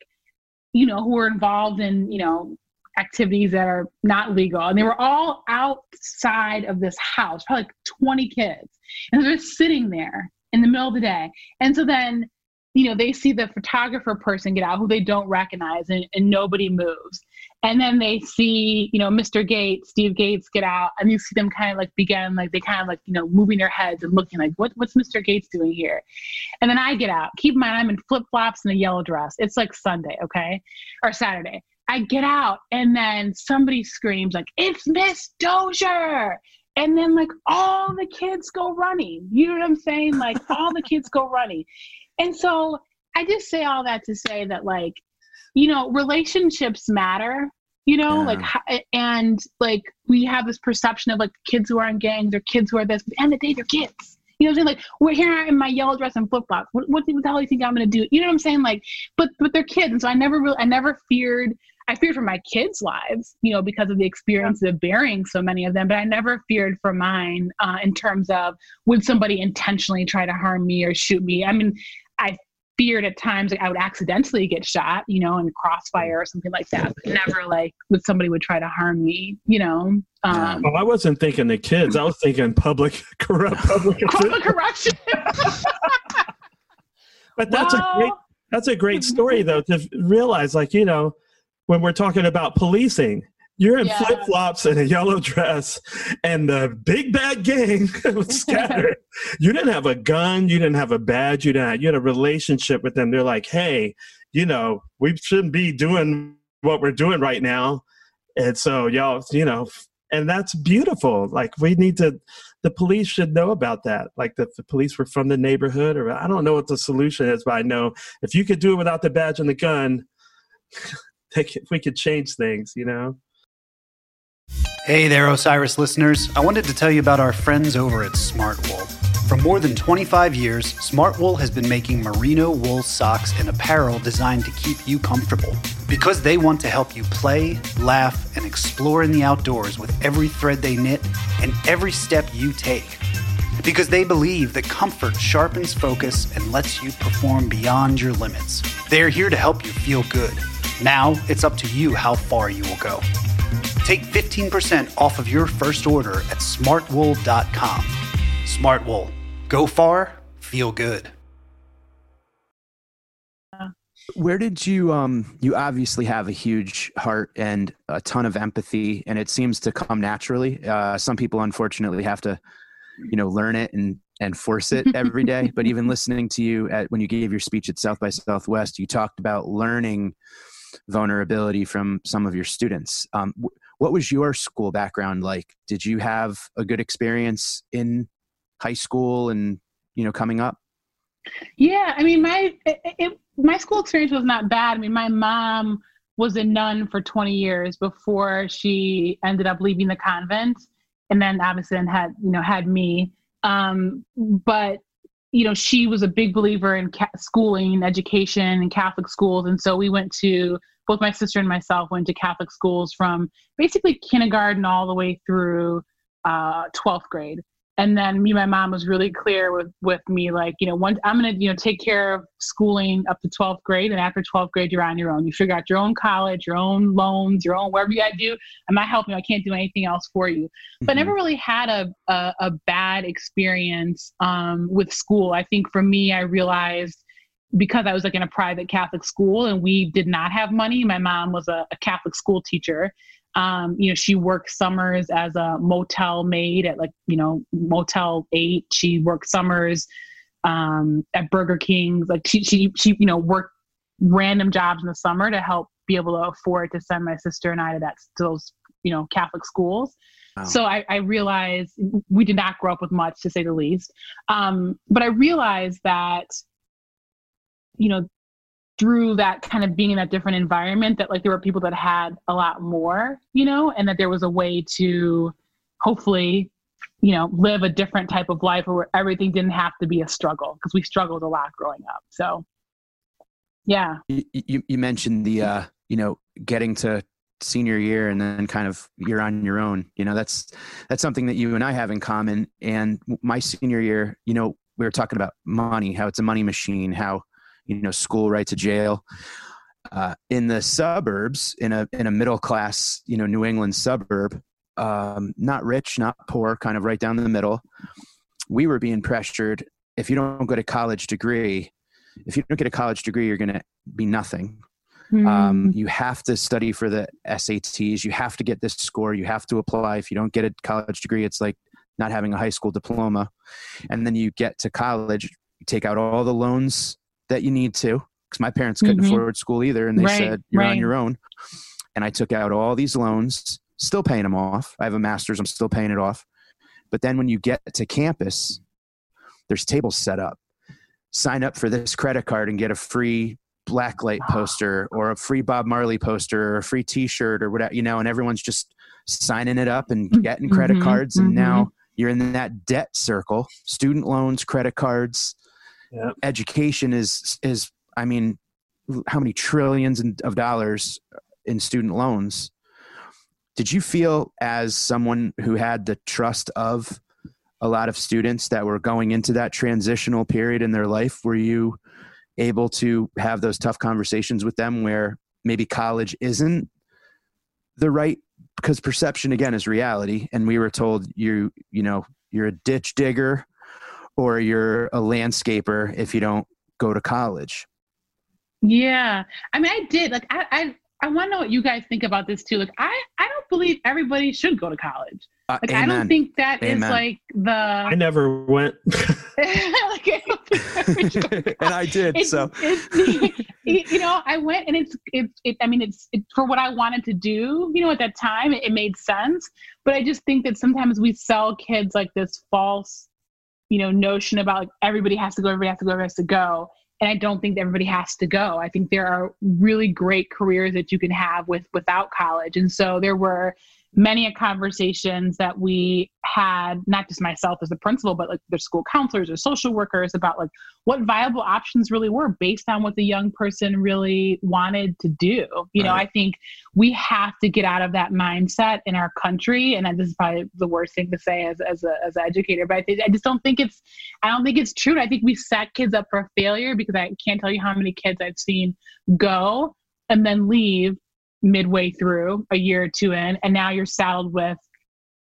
you know, who are involved in, you know, activities that are not legal. And they were all outside of this house, probably like 20 kids. And they're just sitting there in the middle of the day. And so then, you know, they see the photographer person get out who they don't recognize and, and nobody moves. And then they see, you know, Mr. Gates, Steve Gates get out and you see them kind of like begin, like they kind of like, you know, moving their heads and looking like, what, what's Mr. Gates doing here? And then I get out. Keep in mind, I'm in flip flops and a yellow dress. It's like Sunday, okay? Or Saturday. I get out and then somebody screams like, "It's Miss Dozier!" And then like all the kids go running. You know what I'm saying? Like all the kids go running. And so I just say all that to say that like, you know, relationships matter. You know, Yeah. like and like we have this perception of like kids who are in gangs or kids who are this. But the end of the day, they're kids. You know what I'm saying? Like we're here in my yellow dress and flip flops. What, what the hell do you think I'm gonna do? You know what I'm saying? Like, but but they're kids, and so I never really, I never feared I feared for my kids' lives, you know, because of the experience of bearing so many of them. But I never feared for mine uh, in terms of would somebody intentionally try to harm me or shoot me. I mean, I feared at times like I would accidentally get shot, you know, in crossfire or something like that. But never like would somebody would try to harm me, you know. Um, well, I wasn't thinking the kids. I was thinking public corrupt public. Public corruption. But that's a great that's a great story though to realize like you know when we're talking about policing you're in Yeah. flip-flops and a yellow dress and the big bad gang was scattered you didn't have a gun you didn't have a badge you didn't have, you had a relationship with them they're like hey you know, we shouldn't be doing what we're doing right now. And so y'all, you know, and that's beautiful. Like we need to, the police should know about that. Like that the police were from the neighborhood, or I don't know what the solution is, but I know if you could do it without the badge and the gun, could, we could change things. You know. Hey there, Osiris listeners. I wanted to tell you about our friends over at Smartwool. For more than 25 years, Smartwool has been making merino wool socks and apparel designed to keep you comfortable. Because they want to help you play, laugh, and explore in the outdoors with every thread they knit and every step you take. Because they believe that comfort sharpens focus and lets you perform beyond your limits. They are here to help you feel good. Now, it's up to you how far you will go. Take 15% off of your first order at smartwool.com. Smartwool. Go far, feel good. Where did you um you obviously have a huge heart and a ton of empathy and it seems to come naturally. Uh some people unfortunately have to you know learn it and and force it every day, but even listening to you at when you gave your speech at South by Southwest, you talked about learning vulnerability from some of your students. Um wh- what was your school background like? Did you have a good experience in high school and you know coming up? Yeah, I mean, my it, it, my school experience was not bad. I mean, my mom was a nun for 20 years before she ended up leaving the convent, and then obviously then had you know had me. Um, but you know, she was a big believer in ca- schooling, education, and Catholic schools, and so we went to both my sister and myself went to Catholic schools from basically kindergarten all the way through uh, 12th grade and then me my mom was really clear with with me like you know once i'm going to you know take care of schooling up to 12th grade and after 12th grade you're on your own you figure out your own college your own loans your own whatever you got to do i'm not helping you i can't do anything else for you mm-hmm. but I never really had a, a, a bad experience um, with school i think for me i realized because I was like in a private Catholic school and we did not have money. My mom was a, a Catholic school teacher. Um, you know, she worked summers as a motel maid at like, you know, Motel 8. She worked summers um, at Burger King. Like she, she, she, you know, worked random jobs in the summer to help be able to afford to send my sister and I to that to those, you know, Catholic schools. Wow. So I, I, realized we did not grow up with much, to say the least. Um, but I realized that, you know, through that kind of being in that different environment that like there were people that had a lot more you know and that there was a way to hopefully you know live a different type of life where everything didn't have to be a struggle because we struggled a lot growing up so yeah. You, you, mentioned the uh you know getting to senior year and then kind of you're on your own you know that's that's something that you and i have in common and my senior year you know we were talking about money how it's a money machine how you know school right to jail. Uh, in the suburbs in a in a middle class you know new england suburb um, not rich not poor kind of right down the middle we were being pressured if you don't get a college degree if you don't get a college degree you're going to be nothing. Mm. um, you have to study for the sats you have to get this score. You have to apply. If you don't get a college degree it's like not having a high school diploma. And then you get to college you take out all the loans that you need to because my parents couldn't mm-hmm. afford school either and they right, said you're right. on your own. And i took out all these loans still paying them off. I have a master's i'm still paying it off. But then when you get to campus there's tables set up. Sign up for this credit card and get a free blacklight poster or a free bob marley poster or a free t-shirt or whatever you know and everyone's just signing it up and getting credit mm-hmm, cards. And mm-hmm. now you're in that debt circle. Student loans credit cards yep. education is is i mean how many trillions of dollars in student loans? Did you feel as someone who had the trust of a lot of students that were going into that transitional period in their life were you able to have those tough conversations with them where maybe college isn't the right because perception again is reality. And we were told you you know you're a ditch digger or you're a landscaper if you don't go to college. Yeah. I mean, I did. Like, I, I, I want to know what you guys think about this too. Like, I, I don't believe everybody should go to college. Uh, Like I don't think that is Amen. like the I never went. like, I don't think that would go- and I did. it's, so it's, you know, I went and it's, it's, it, I mean, it's it, for what I wanted to do, you know, at that time, it, it made sense. But I just think that sometimes we sell kids like this false, you know, notion about like everybody has to go, everybody has to go, everybody has to go. And I don't think everybody has to go. I think there are really great careers that you can have with without college. And so there were many a conversations that we had not just myself as the principal but like their school counselors or social workers about like what viable options really were based on what the young person really wanted to do. You know i think we have to get out of that mindset in our country and this is probably the worst thing to say as, as, a, as an educator but I, think, I just don't think it's i don't think it's true i think we set kids up for failure because i can't tell you how many kids i've seen go and then leave midway through a year or two in and now you're saddled with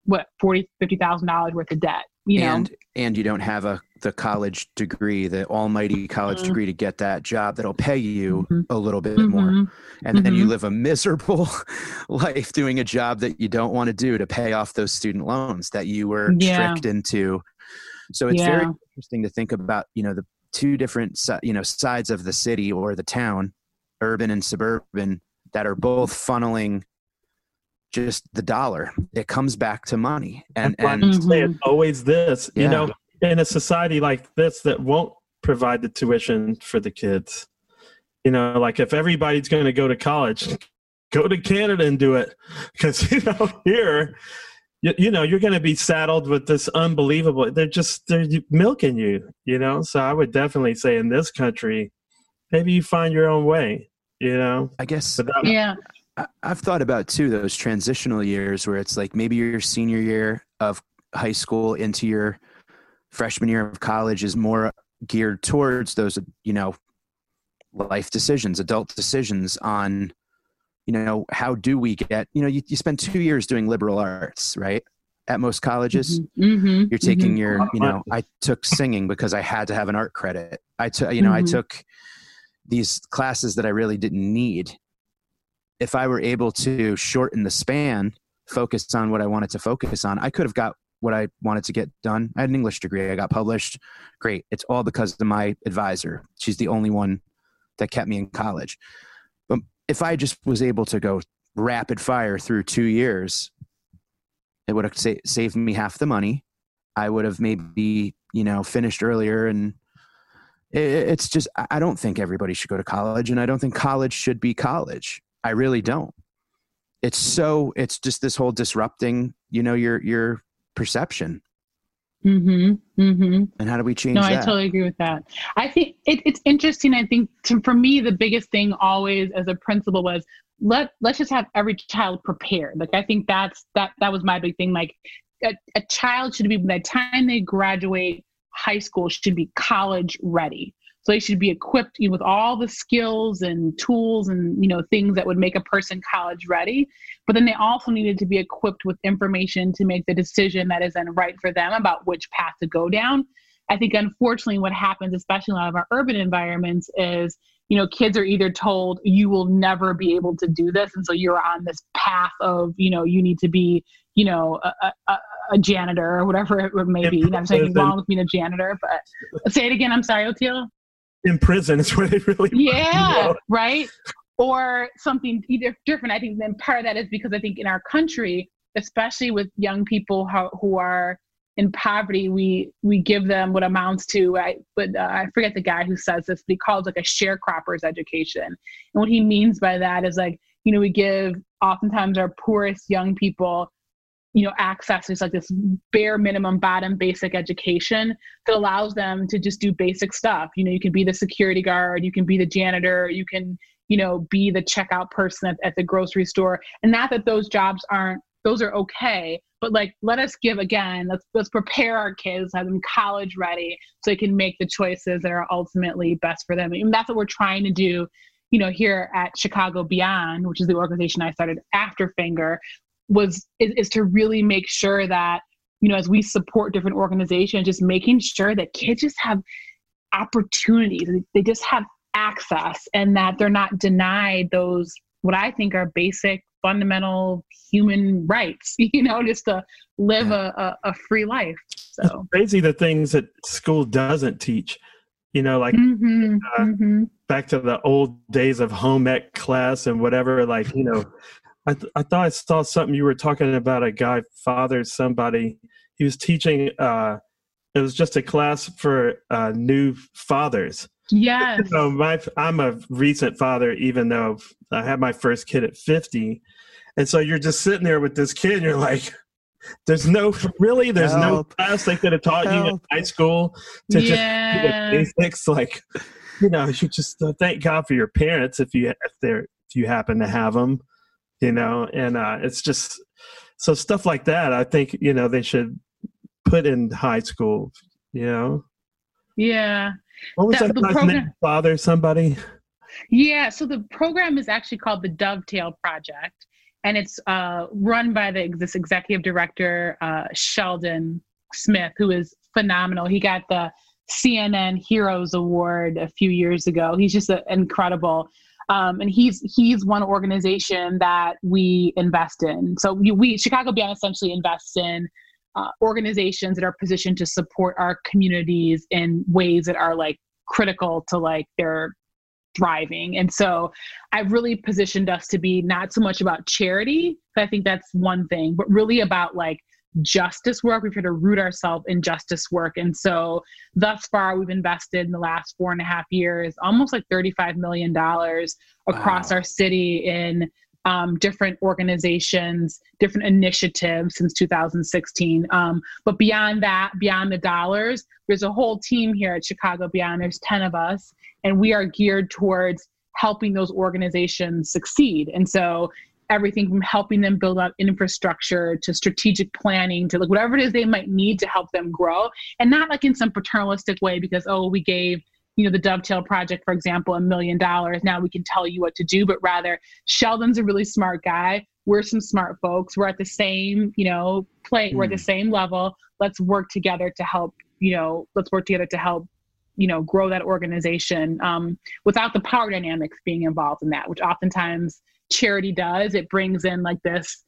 what forty fifty thousand dollars worth of debt you know and and you don't have a the college degree, the almighty college Mhm. degree to get that job that'll pay you Mhm. a little bit more. Mhm. And then you Mhm. live a miserable life doing a job that you don't want to do to pay off those student loans that you were Yeah. tricked into. So it's very interesting to think about, you know, the two different you know sides of the city or the town, urban and suburban, that are both funneling just the dollar. It comes back to money. And and I say it's mm-hmm. always this. You know, in a society like this that won't provide the tuition for the kids. You know, like if everybody's going to go to college, go to Canada and do it, because you know here, you, you know you're going to be saddled with this unbelievable. They're just they're milking you. You know, so I would definitely say in this country, maybe you find your own way. You know, I guess but yeah I- I've thought about too those transitional years where it's like maybe your senior year of high school into your freshman year of college is more geared towards those you know life decisions adult decisions on you know how do we get you know you, you spend two years doing liberal arts right at most colleges mm-hmm. you're taking Mhm. your you know i took singing because i had to have an art credit i took you know i Mhm. took these classes that i really didn't need if i were able to shorten the span focus on what i wanted to focus on i could have got what i wanted to get done. I had an english degree. I got published. Great. It's all because of my advisor. She's the only one that kept me in college. But if i just was able to go rapid fire through two years it would have sa- saved me half the money. I would have maybe you know finished earlier and it, it's just I I don't think everybody should go to college and I don't think college should be college. I really don't. It's so it's just this whole disrupting you know your your perception Mm-hmm. Mm-hmm. and how do we change No, that? I totally agree with that. I think it, it's interesting. I think to, for me, the biggest thing always as a principal was let let's just have every child prepared. Like I think that's that that was my big thing. Like a, a child should be by the time they graduate high school should be college ready. So they should be equipped you know, with all the skills and tools and you know things that would make a person college ready. But then they also needed to be equipped with information to make the decision that is then right for them about which path to go down. I think unfortunately what happens, especially in a lot of our urban environments, is you know kids are either told you will never be able to do this, and so you're on this path of you know you need to be you know a, a, a- janitor or whatever it may be. And I'm saying wrong with being a janitor, but say it again. I'm sorry, Oteil. In prison is where they really Yeah, right. Or something either different. I think then part of that is because I think in our country, especially with young people how, who are in poverty, we we give them what amounts to I but uh, I forget the guy who says this, but he calls like a sharecropper's education. And what he means by that is like you know we give oftentimes our poorest young people you know access to like this bare minimum bottom basic education that allows them to just do basic stuff. You know you can be the security guard you can be the janitor you can you know be the checkout person at, at the grocery store. And not that those jobs aren't those are okay but like let us give again let's let's prepare our kids have them college ready so they can make the choices that are ultimately best for them. And that's what we're trying to do you know here at chicago beyond which is the organization i started after Fenger was is, is to really make sure that you know as we support different organizations just making sure that kids just have opportunities they just have access and that they're not denied those what i think are basic fundamental human rights, you know, just to live a, a, a free life. So crazy the things that school doesn't teach. You know, like Mhm, uh, mhm. back to the old days of home ec class and whatever. Like, you know, I, th- I thought I saw something you were talking about a guy fathered somebody. He was teaching, uh, it was just a class for uh, new fathers. yes. So my, I'm a recent father, even though I had my first kid at 50. And so you're just sitting there with this kid, and you're like, there's no, really, there's no class they could have taught you in high school to just Yeah. the basics like you know you just uh, thank god for your parents if you if they're if you happen to have them you know and uh it's just so stuff like that i think you know they should put in high school you know Yeah. what was That- that, the program- father somebody Yeah, so the program is actually called the Dovetail Project, and it's uh, run by the this executive director uh, Sheldon Smith, who is phenomenal. He got the CNN Heroes Award a few years ago. He's just a, incredible, um, and he's he's one organization that we invest in. So we, we Chicago Beyond essentially invests in. Uh, organizations that are positioned to support our communities in ways that are like critical to like their thriving. And so I've really positioned us to be not so much about charity. I think that's one thing, but really about like justice work. We've tried to root ourselves in justice work. And so thus far, we've invested in the last four and a half years almost like $35 million across Wow. our city in um, different organizations, different initiatives since 2016. Um, but beyond that, beyond the dollars, there's a whole team here at Chicago Beyond. There's 10 of us and we are geared towards helping those organizations succeed and so everything from helping them build out infrastructure to strategic planning to like whatever it is they might need to help them grow. And not like in some paternalistic way because oh we gave you know the dovetail project for example a million dollars. Now we can tell you what to do but rather sheldon's a really smart guy. We're some smart folks. We're at the same you know play we're at the same level. Let's work together to help you know let's work together to help you know grow that organization um, without the power dynamics being involved in that which oftentimes charity does it brings in like this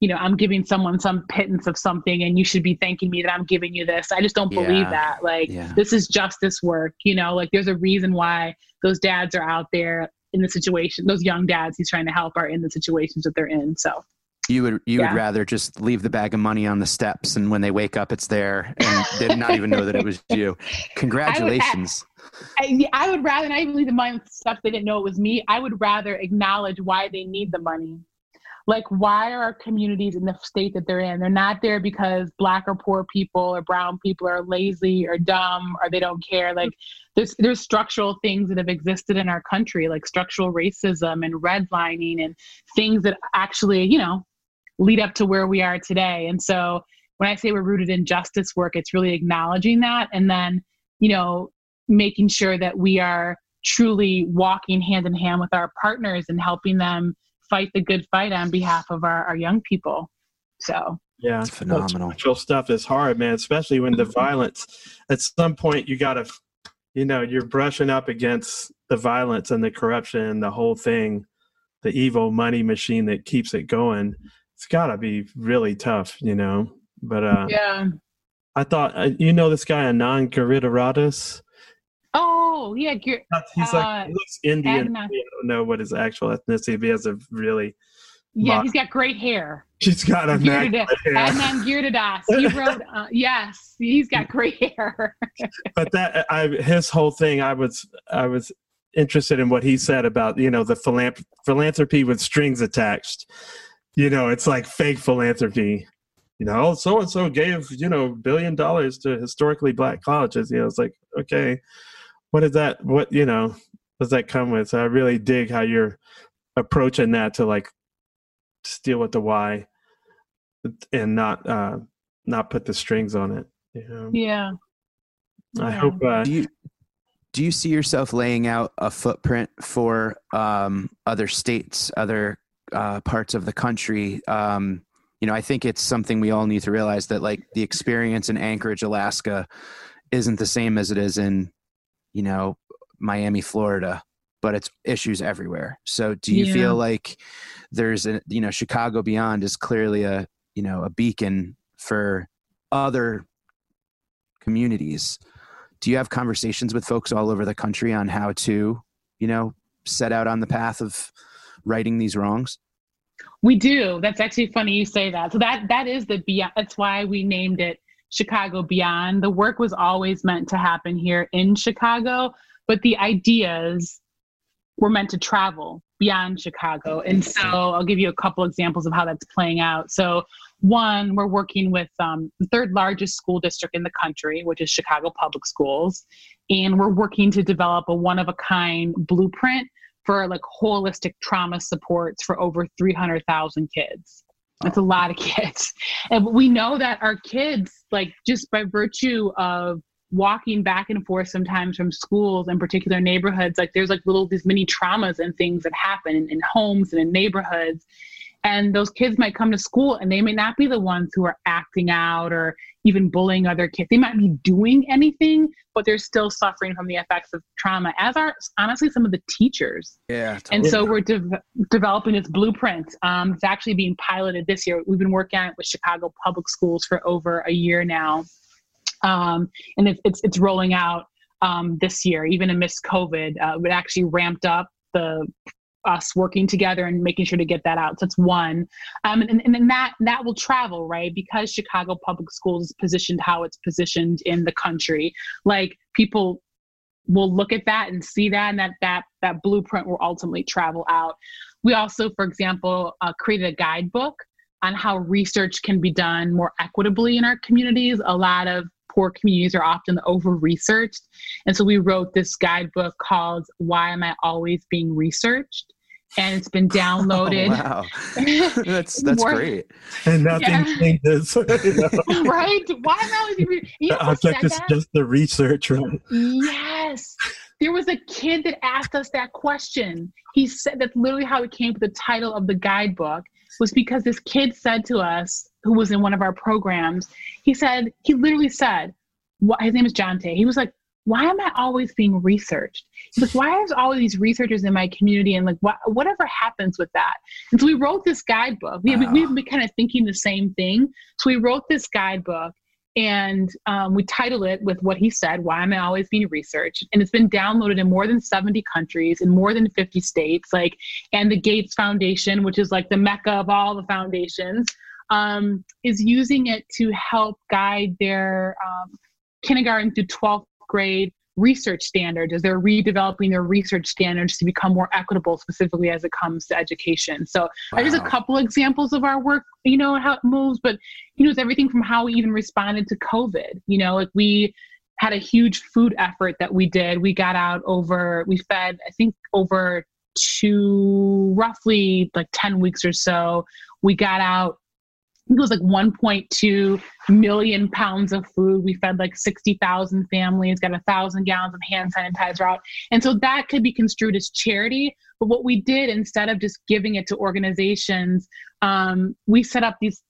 you know i'm giving someone some pittance of something and you should be thanking me that i'm giving you this i just don't believe Yeah. that like Yeah. this is justice work you know like there's a reason why those dads are out there in the situation those young dads he's trying to help are in the situations that they're in so You would you Yeah. would rather just leave the bag of money on the steps, and when they wake up, it's there, and they did not even know that it was you. Congratulations! I, I would rather not even leave the money with stuff they didn't know it was me. I would rather acknowledge why they need the money. Like, why are our communities in the state that they're in? They're not there because black or poor people or brown people are lazy or dumb or they don't care. Like, there's there's structural things that have existed in our country, like structural racism and redlining and things that actually, you know, lead up to where we are today. And so, when I say we're rooted in justice work, it's really acknowledging that and then, you know, making sure that we are truly walking hand in hand with our partners and helping them fight the good fight on behalf of our, our young people. So, yeah It's phenomenal. Structural stuff is hard man especially when the violence at some point you gotta you know you're brushing up against the violence and the corruption and the whole thing the evil money machine that keeps it going it's gotta be really tough you know but uh yeah. i thought uh, you know this guy Anand Giridharadas? Oh, yeah. You're, he's Uh, like he looks indian i don't know what his actual ethnicity but he has a really yeah, he's got great hair. He's got a immaculate hair. Anand Giridharadas. He wrote, uh, yes, he's got great hair. but that I his whole thing I was I was interested in what he said about you know the philanthrop- philanthropy with strings attached. You know, it's like fake philanthropy. You know, so and so gave you know billion dollars to historically black colleges. You know, it's like okay, what is that? What you know does that come with? So I really dig how you're approaching that to like deal with the why and not uh not put the strings on it. You know? yeah. I Yeah. hope uh, Do you do you see yourself laying out a footprint for um, other states, other uh, parts of the country? Um, you know, I think it's something we all need to realize that like the experience in Anchorage, Alaska, isn't the same as it is in, you know, Miami, Florida. but it's issues everywhere. So do you Yeah. feel like there's a you know Chicago Beyond is clearly a you know a beacon for other communities. Do you have conversations with folks all over the country on how to you know set out on the path of righting these wrongs? We do. That's actually funny you say that. So that that is the beyond. That's why we named it Chicago Beyond. The work was always meant to happen here in Chicago, but the ideas were meant to travel beyond Chicago. And so I'll give you a couple examples of how that's playing out. So one, we're working with um, the third largest school district in the country, which is Chicago Public Schools, and we're working to develop a one of a kind blueprint for like holistic trauma supports for over 300,000 kids. That's a oh. lot of kids. And we know that our kids, like just by virtue of walking back and forth sometimes from schools and particular neighborhoods, like there's like little, these mini traumas and things that happen in, in homes and in neighborhoods. And those kids might come to school and they may not be the ones who are acting out or even bullying other kids. They might be doing anything, but they're still suffering from the effects of trauma, as are honestly some of the teachers. Yeah, And so we're de- developing this blueprint. Um, it's actually being piloted this year. We've been working on it with Chicago Public Schools for over a year now, um, and it's, it's it's rolling out um, this year. Even amidst COVID, uh, it actually ramped up the us working together and making sure to get that out. So that's one, um, and and then that that will travel right? Because Chicago Public Schools is positioned how it's positioned in the country. Like people will look at that and see that and that that that blueprint will ultimately travel out. We also for example uh, created a guidebook on how research can be done more equitably in our communities. A lot of poor communities are often over researched and so we wrote this guidebook called why am i always being researched and it's been downloaded Oh, wow, that's that's More- great. and nothing Yeah. changes. you know? right why am i always you know The object is that? just the research, right? Yes. There was a kid that asked us that question. He said that's literally how it came to the title of the guidebook was because this kid said to us, who was in one of our programs, he said, he literally said, what his name is Jonte. He was like, why am I always being researched? He's like, why is all these researchers in my community and like what whatever happens with that? And so we wrote this guidebook. We, we, we've been kind of thinking the same thing. So we wrote this guidebook and um, we titled it with what he said why am i always being researched and it's been downloaded in more than 70 countries in more than 50 states like and the gates foundation which is like the mecca of all the foundations um, is using it to help guide their um, kindergarten through 12th grade research standards as they're redeveloping their research standards to become more equitable specifically as it comes to education. So uh, there's a couple examples of our work you know how it moves but you know it's everything from how we even responded to covid you know like we had a huge food effort that we did. We got out over we fed i think over two roughly like 10 weeks or so. We got out it was like 1.2 million pounds of food. We fed like 60,000 families, got a thousand gallons of hand sanitizer out. And so that could be construed as charity. But what we did instead of just giving it to organizations, um, we set up these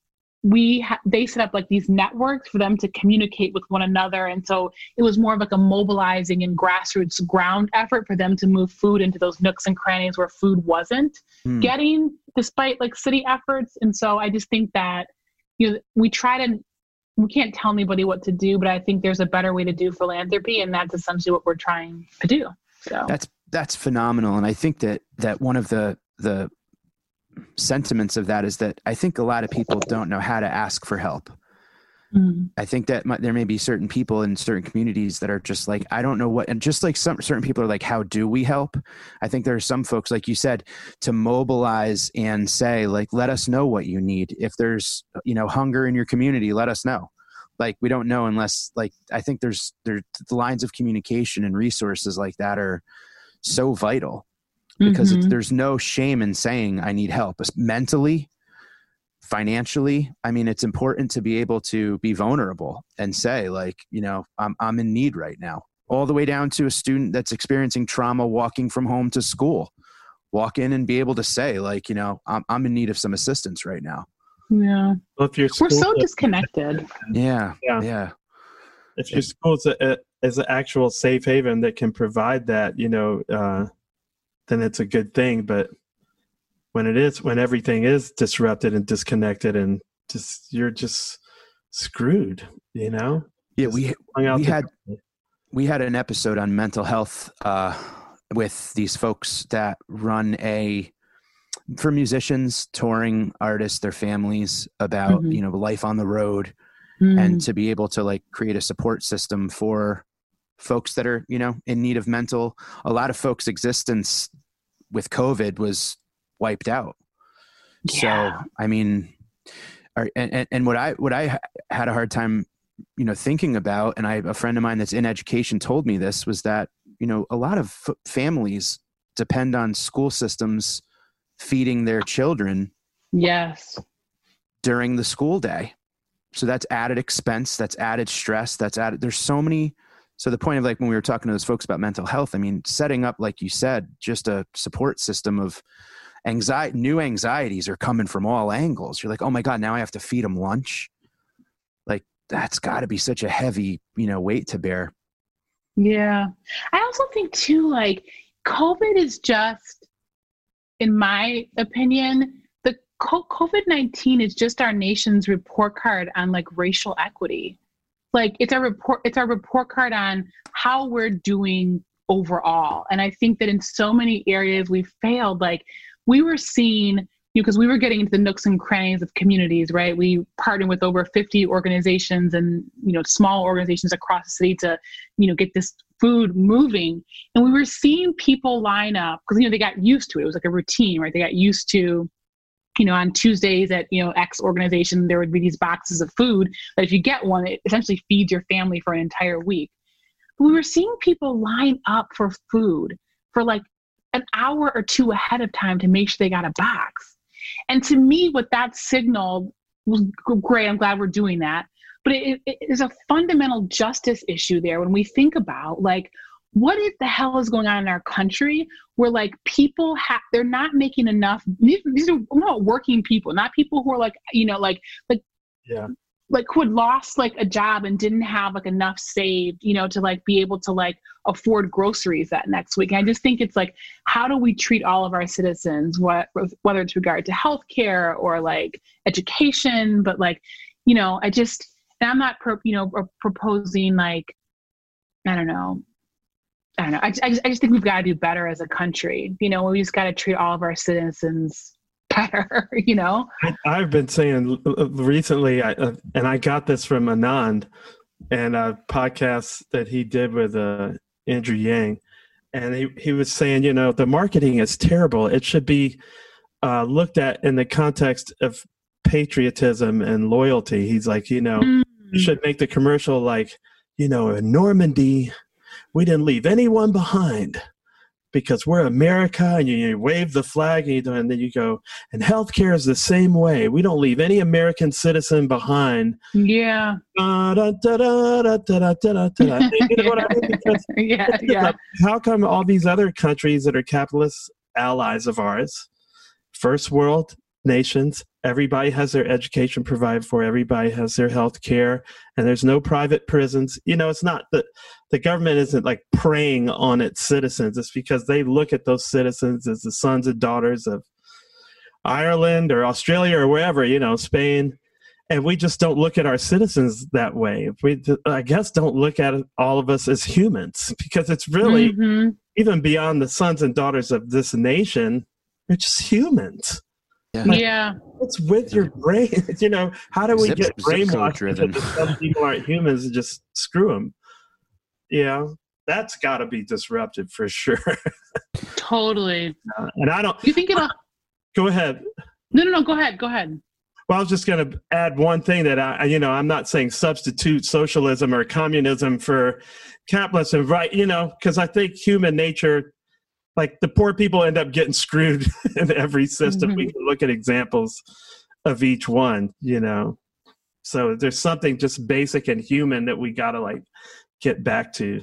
we ha- they set up like these networks for them to communicate with one another. And so it was more of like a mobilizing and grassroots ground effort for them to move food into those nooks and crannies where food wasn't Hmm. getting despite like city efforts. And so i just think that you know we try to we can't tell anybody what to do but i think there's a better way to do philanthropy and that's essentially what we're trying to do so. That's that's phenomenal, and I think that that one of the the sentiments of that is that I think a lot of people don't know how to ask for help. Mm. I think that mi- there may be certain people in certain communities that are just like, I don't know what, and just like some certain people are like, how do we help? I think there are some folks, like you said, to mobilize and say, like, let us know what you need. If there's, you know, hunger in your community, let us know. Like, we don't know unless, like, I think there's, there, the lines of communication and resources like that are so vital because it's, Mhm. there's no shame in saying, I need help, mentally, financially. I mean it's important to be able to be vulnerable and say like you know i'm i'm in need right now. All the way down to a student that's experiencing trauma walking from home to school. Walk in and be able to say like you know i'm, I'm in need of some assistance right now. Yeah. Well, if your we're so disconnected. Yeah Yeah. yeah. If your school's a, a, is an actual safe haven that can provide that, you know, uh, then it's a good thing. But when it is, when everything is disrupted and disconnected, and just you're just screwed, you know. Yeah, Just we hung out we had dry. we had an episode on mental health uh, with these folks that run a for musicians, touring artists, their families about Mhm. you know life on the road, Mm. and to be able to like create a support system for folks that are you know in need of mental. A lot of folks' existence with COVID was wiped out. Yeah. So I mean, are, and, and and what I what I had a hard time, you know, thinking about, and I a friend of mine that's in education told me this was that you know a lot of f- families depend on school systems feeding their children yes. during the school day. So that's added expense, that's added stress, that's added. There's so many. So the point of like when we were talking to those folks about mental health, I mean, setting up like you said, just a support system of anxiety, new anxieties are coming from all angles. You're like, oh my god, now I have to feed them lunch. Like that's got to be such a heavy, you know, weight to bear. Yeah. I also think too, like COVID is just, in my opinion, the COVID 19 is just our nation's report card on like racial equity. Like it's our report, it's our report card on how we're doing overall. And I think that in so many areas we failed. Like we were seeing, you know, because we were getting into the nooks and crannies of communities, right? We partnered with over 50 organizations and, you know, small organizations across the city to, you know, get this food moving. And we were seeing people line up because, you know, they got used to it. It was like a routine, right? They got used to, you know, on Tuesdays at, you know, X organization, there would be these boxes of food that if you get one, it essentially feeds your family for an entire week. We were seeing people line up for food for like an hour or two ahead of time to make sure they got a box. And to me, what that signaled was great. I'm glad we're doing that. But it, it is a fundamental justice issue there when we think about like, what is the hell is going on in our country where like people have they're not making enough these, these are not working people not people who are like you know like like Yeah. like who had lost like a job and didn't have like enough saved you know to like be able to like afford groceries that next week and i just think it's like how do we treat all of our citizens what whether it's regard to healthcare or like education but like you know i just and i'm not pro, you know proposing like i don't know I don't know. I, I, just, I just think we've got to do better as a country. You know, we just got to treat all of our citizens better. You know. I, I've been saying recently, I, uh, and I got this from Anand and a podcast that he did with uh, Andrew Yang, and he he was saying, you know, the marketing is terrible. It should be uh, looked at in the context of patriotism and loyalty. He's like, you know, you should make the commercial like, you know, in Normandy, we didn't leave anyone behind because we're America, and you, you wave the flag, and, you, and, then you go. And healthcare is the same way. We don't leave any American citizen behind. Yeah. Yeah. How come all these other countries that are capitalist allies of ours, first world, nations, everybody has their education provided for, everybody has their health care, and there's no private prisons. You know, it's not that the government isn't like preying on its citizens, it's because they look at those citizens as the sons and daughters of Ireland or Australia or wherever, you know, Spain. And we just don't look at our citizens that way. We, I guess, don't look at all of us as humans because it's really Mhm. even beyond the sons and daughters of this nation, they're just humans. Yeah. What's with your brain? You know, how do we Zip- get brainwashed driven. some people aren't humans and just screw them? Yeah. that's got to be disrupted for sure. Totally. and I don't You think it'll? go ahead. No, no, no. Go ahead. Go ahead. Well, I was just going to add one thing that I, you know, I'm not saying substitute socialism or communism for capitalism, right? You know, because I think human nature, like the poor people end up getting screwed in every system. We Mhm. can look at examples of each one, you know. So there's something just basic and human that we got to like get back to.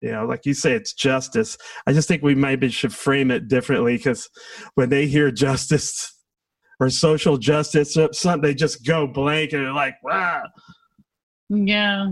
You know, like you say, it's justice. I just think we maybe should frame it differently because when they hear justice, or social justice or something, they just go blank and they're like, wow. Yeah.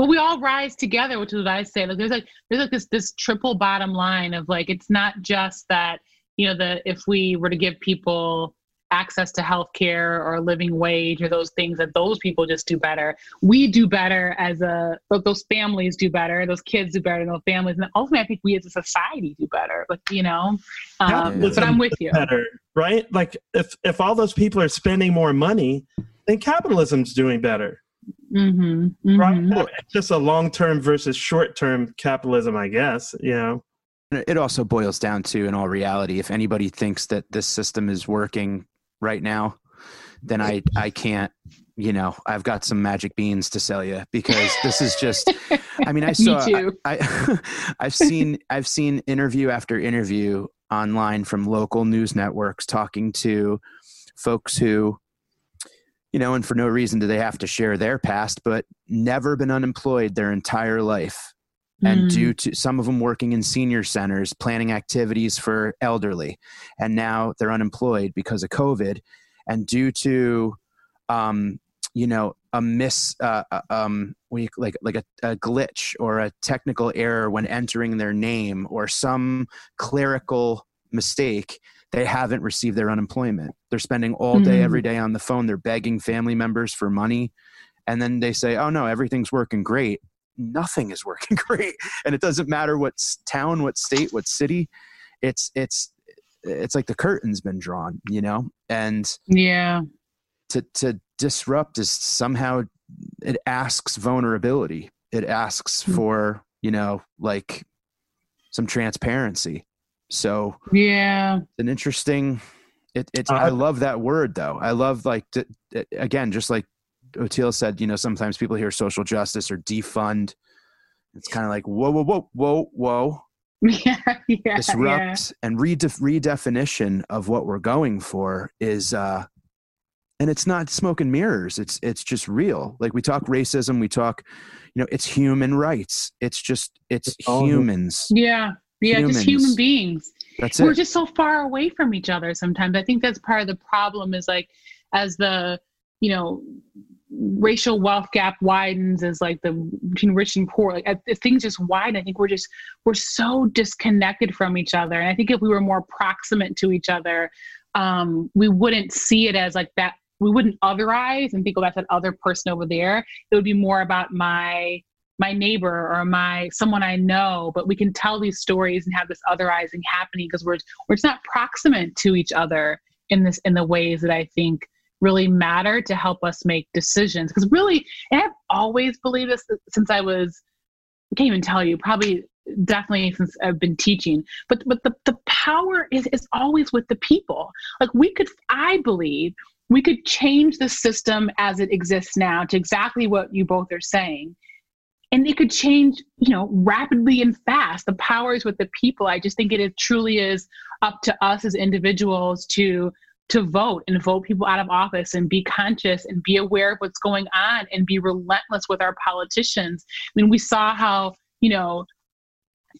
But we all rise together, which is what I say. Like there's like there's like this this triple bottom line of like it's not just that you know the if we were to give people access to health care or a living wage or those things that those people just do better. We do better as a those families do better, those kids do better, those families, and ultimately I think we as a society do better. But you know, um, but I'm with you. Better, right? Like if if all those people are spending more money, then capitalism's doing better, Mm-hmm, right? mhm. It's just a long term versus short term capitalism, I guess. You know, It also boils down to, in all reality, if anybody thinks that this system is working right now, then I I can't. You know, I've got some magic beans to sell you because this is just. I mean, I saw. too. I, I I've seen I've seen interview after interview online from local news networks talking to folks who, you know, and for no reason do they have to share their past, but never been unemployed their entire life and Mm. due to some of them working in senior centers planning activities for elderly and now they're unemployed because of covid and due to um, you know a miss uh, uh, um, what do you, like like a, a glitch or a technical error when entering their name or some clerical mistake they haven't received their unemployment. They're spending all day Mm. every day on the phone. They're begging family members for money. And then they say oh no everything's working great. Nothing is working great. And it doesn't matter what town what state what city. It's it's it's like the curtain's been drawn you know? And Yeah. to to disrupt is somehow it asks vulnerability. It asks Hmm. for you know like some transparency so Yeah. an interesting it, it's Uh, i love that word though i love like to, again just like Oteil said you know sometimes people hear social justice or defund it's kind of like whoa whoa whoa whoa whoa Yeah. Yeah. disrupt and redef- redefinition of what we're going for is uh and it's not smoke and mirrors it's it's just real like we talk racism we talk you know it's human rights it's just it's It's all- humans Yeah. Yeah. Just human beings. that's it. we're just so far away from each other sometimes i think that's part of the problem is like as the you know racial wealth gap widens as like the between rich and poor like as things just widen i think we're just we're so disconnected from each other and i think if we were more proximate to each other um we wouldn't see it as like that we wouldn't otherize and think about that other person over there it would be more about my my neighbor or my someone I know, but we can tell these stories and have this otherizing happening because we're we're just not proximate to each other in this in the ways that I think really matter to help us make decisions. Because really, and I've always believed this since I was I can't even tell you, probably definitely since I've been teaching. But but the, the power is is always with the people. Like we could I believe we could change the system as it exists now to exactly what you both are saying and it could change you know rapidly and fast. The power is with the people. I just think it is, truly is up to us as individuals to to vote and vote people out of office and be conscious and be aware of what's going on and be relentless with our politicians. I mean we saw how you know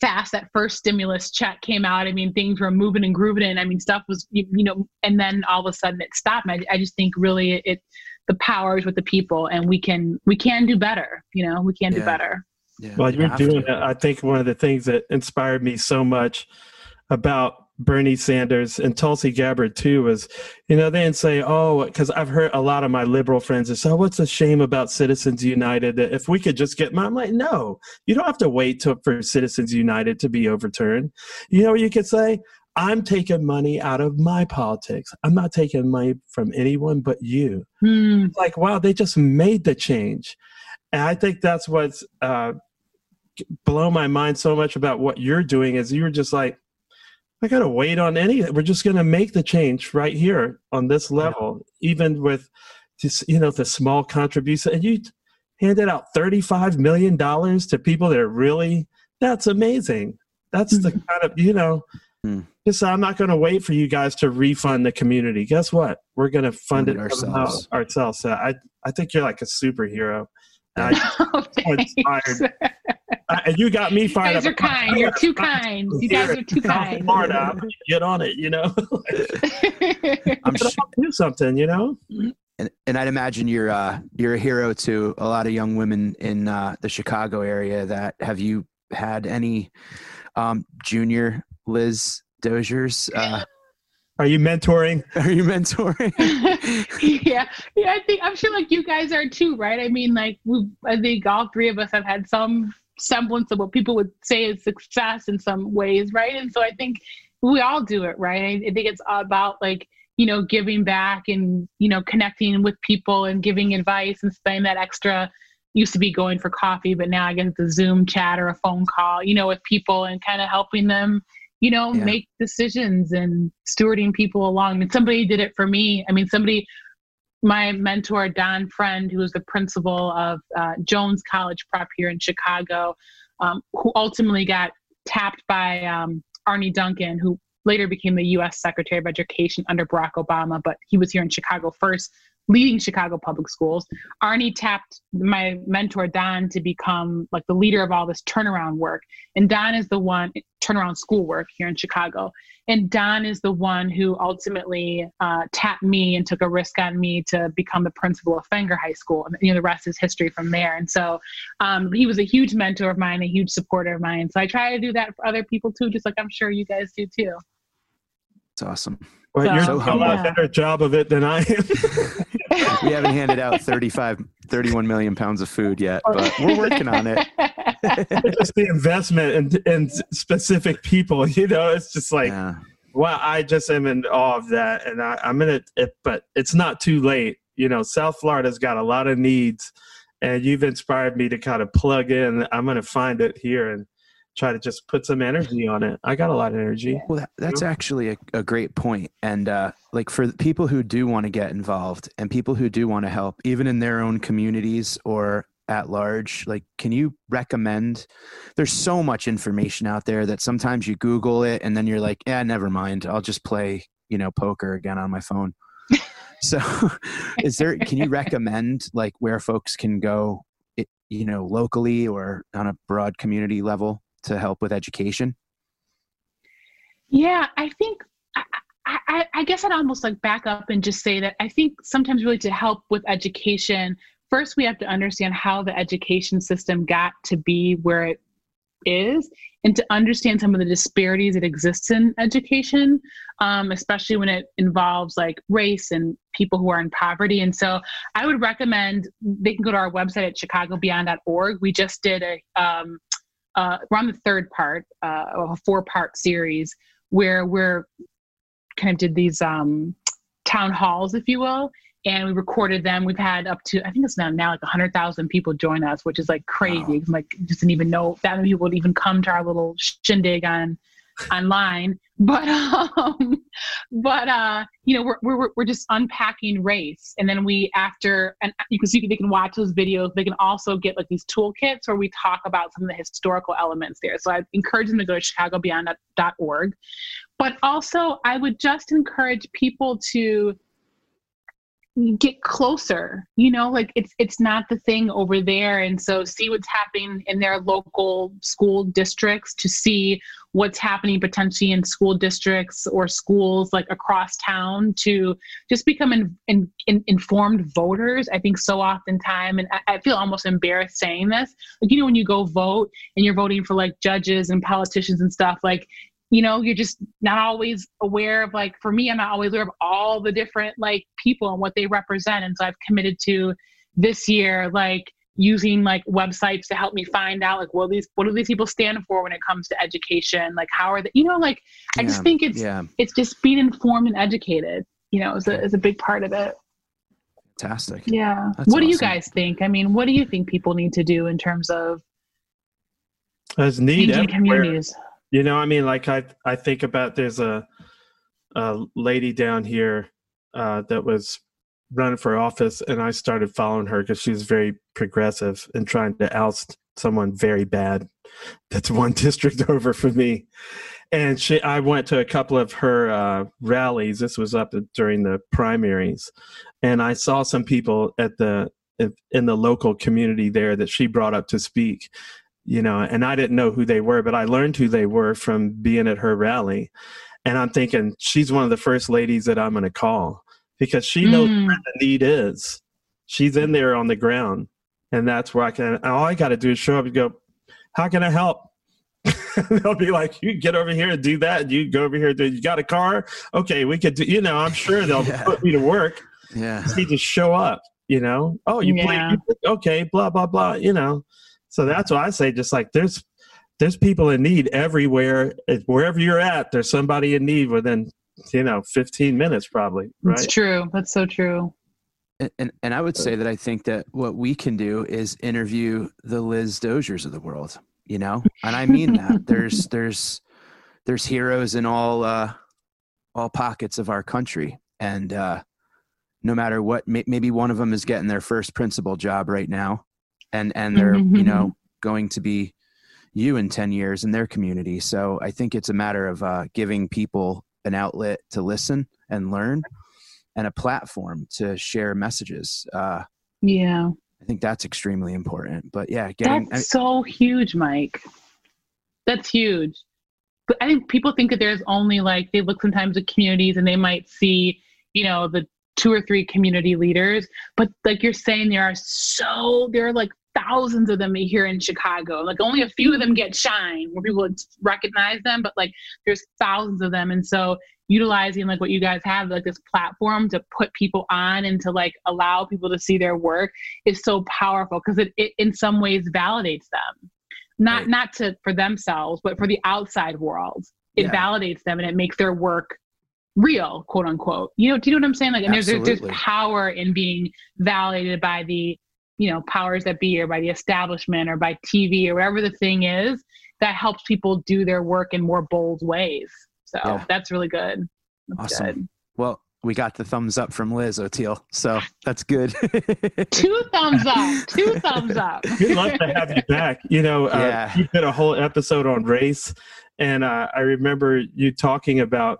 fast that first stimulus check came out. I mean things were moving and grooving and i mean stuff was you, you know and then all of a sudden it stopped. I, I just think really it the powers with the people and we can we can do better you know we can do better Yeah, While we you're doing to. that, I think one of the things that inspired me so much about Bernie Sanders and Tulsi Gabbard too was, you know, they didn't say, oh, because I've heard a lot of my liberal friends say, so what's a shame about Citizens United? That if we could just get, my-" I'm like, no, you don't have to wait to, for Citizens United to be overturned. You know, what you could say, I'm taking money out of my politics. I'm not taking money from anyone but you Hmm. like wow they just made the change and i think that's what's uh blown my mind so much about what you're doing is you were just like i gotta wait on any we're just gonna make the change right here on this level even with just you know the small contribution and you handed out 35 million dollars to people that are really that's amazing that's the kind of you know Hmm. Just i'm not going to wait for you guys to refund the community guess what we're going to fund Fund it it ourselves ourselves. ourselves so i i think you're like a superhero And I, Oh, thanks. inspired. I, and you got me You fired guys up are kind. You're too kind. You guys are too kind. Florida, I'm gonna get on it you know I'm But sh- I'll do something you know and, and I'd imagine you're uh, you're a hero to a lot of young women in uh, the Chicago area. That have you had any um, junior Liz Doziers? Uh, Are you mentoring? are you mentoring? yeah, yeah. I think I'm sure like you guys are too, right? I mean, like we, I think all three of us have had some semblance of what people would say is success in some ways, right? And so I think we all do it, right? I, I think it's about like you know giving back and you know connecting with people and giving advice and spending that extra. Used to be going for coffee, but now I guess it's a Zoom chat or a phone call, you know, with people and kind of helping them you know, Yeah. make decisions and stewarding people along. I mean, somebody did it for me. I mean, somebody, my mentor, Don Fraynd, who was the principal of uh, Jones College Prep here in Chicago, um, who ultimately got tapped by um, Arne Duncan, who later became the U.S. Secretary of Education under Barack Obama, but he was here in Chicago first, leading Chicago public schools. Arne tapped my mentor Don to become like the leader of all this turnaround work, and Don is the one turnaround school work here in Chicago. And Don is the one who ultimately uh, tapped me and took a risk on me to become the principal of Fenger High School. And you know, the rest is history from there. And so um, he was a huge mentor of mine, a huge supporter of mine. So I try to do that for other people too, just like I'm sure you guys do too. it's awesome. Well, So, you're So doing a lot yeah. better job of it than I am. We haven't handed out 35, 31 million pounds of food yet, but we're working on it. just the investment in, in specific people, you know, it's just like, yeah. wow, I just am in awe of that. And I, I'm in it, it, but it's not too late. You know, South Florida's got a lot of needs, and you've inspired me to kind of plug in. I'm going to find it here and try to just put some energy on it. I got a lot of energy. Well, that, that's actually a, a great point. And uh, like for the people who do want to get involved and people who do want to help, even in their own communities or at large, like, can you recommend? There's so much information out there that sometimes you Google it and then you're like, yeah, never mind. I'll just play, you know, poker again on my phone. so, is there? Can you recommend like where folks can go, i- you know, locally or on a broad community level to help with education? Yeah, I think I, I, guess I'd almost like back up and just say that I think sometimes really to help with education, first we have to understand how the education system got to be where it is and to understand some of the disparities that exist in education um, especially when it involves like race and people who are in poverty and so i would recommend they can go to our website at chicagobeyond.org we just did a um, uh, we're on the third part uh, of a four part series where we're kind of did these um, town halls, if you will, and we recorded them. We've had up to I think it's now now like hundred thousand people join us, which is like crazy. Like just didn't even know that many people would even come to our little shindig on online. But um, but uh, you know, we're we're we're just unpacking race, and then we after and you can see they can watch those videos. They can also get like these toolkits where we talk about some of the historical elements there. So I encourage them to go to ChicagoBeyond.org. But also, I would just encourage people to get closer you know like it's it's not the thing over there and so see what's happening in their local school districts to see what's happening potentially in school districts or schools like across town to just become in, in, in- informed voters i think so often time and I, I feel almost embarrassed saying this like you know when you go vote and you're voting for like judges and politicians and stuff like you know you're just not always aware of like for me i'm not always aware of all the different like people and what they represent and so i've committed to this year like using like websites to help me find out like what these what do these people stand for when it comes to education? Like how are they you know like i just think it's yeah, it's just being informed and educated you know is a, is a big part of it. Fantastic. yeah. That's what do you guys think? I mean what do you think people need to do in terms of as need changing communities? You know, I mean, like I I think about there's a a lady down here uh, that was running for office, and I started following her because she was very progressive and trying to oust someone very bad that's one district over from me. And she, I went to a couple of her uh, rallies. This was up during the primaries, and I saw some people at the in the local community there that she brought up to speak you know, and I didn't know who they were, but I learned who they were from being at her rally. And I'm thinking she's one of the first ladies that I'm going to call because she knows Mm. where the need is. She's in there on the ground, and that's where I can. All I got to do is show up and go, "How can I help?" They'll be like, "You get over here and do that. And you go over here. and Do you got a car? Okay, we could do. You know, I'm sure they'll Yeah. put me to work. Yeah. Just need to show up. You know. Oh, you. Yeah. music? Okay, blah blah blah. You know. So that's why I say, just like there's there's people in need everywhere. Wherever you're at, there's somebody in need within you know 15 minutes probably. It's Right. true. That's so true. And, and and I would say that I think that what we can do is interview the Liz Doziers of the world, you know, and I mean that. There's there's there's heroes in all uh, all pockets of our country, and uh, no matter what, may, maybe one of them is getting their first principal job right now, and and they're you know going to be you in ten years in their community. So I think it's a matter of uh, giving people an outlet to listen and learn and a platform to share messages. Uh, Yeah. I think that's extremely important. But yeah, getting That's so huge, Mike. That's huge. But I think people think that there's only like they look sometimes at communities and they might see, you know, the two or three community leaders. But like you're saying, there are so there are like thousands of them here in Chicago. Like only a few of them get shine where people recognize them, but like there's thousands of them. And so utilizing like what you guys have, like this platform to put people on and to like allow people to see their work is so powerful because it, it in some ways validates them not Right. not to for themselves but for the outside world it Yeah. validates them and it makes their work real quote unquote you know do you know what i'm saying like and there's, there's there's power in being validated by the you know powers that be or by the establishment or by tv or whatever the thing is that helps people do their work in more bold ways so Yeah. that's really good that's Awesome. good well, we got the thumbs up from Liz Oteil, so that's good. two thumbs up two thumbs up Good luck to have you back. You know, uh, Yeah. you did a whole episode on race, and uh, I remember you talking about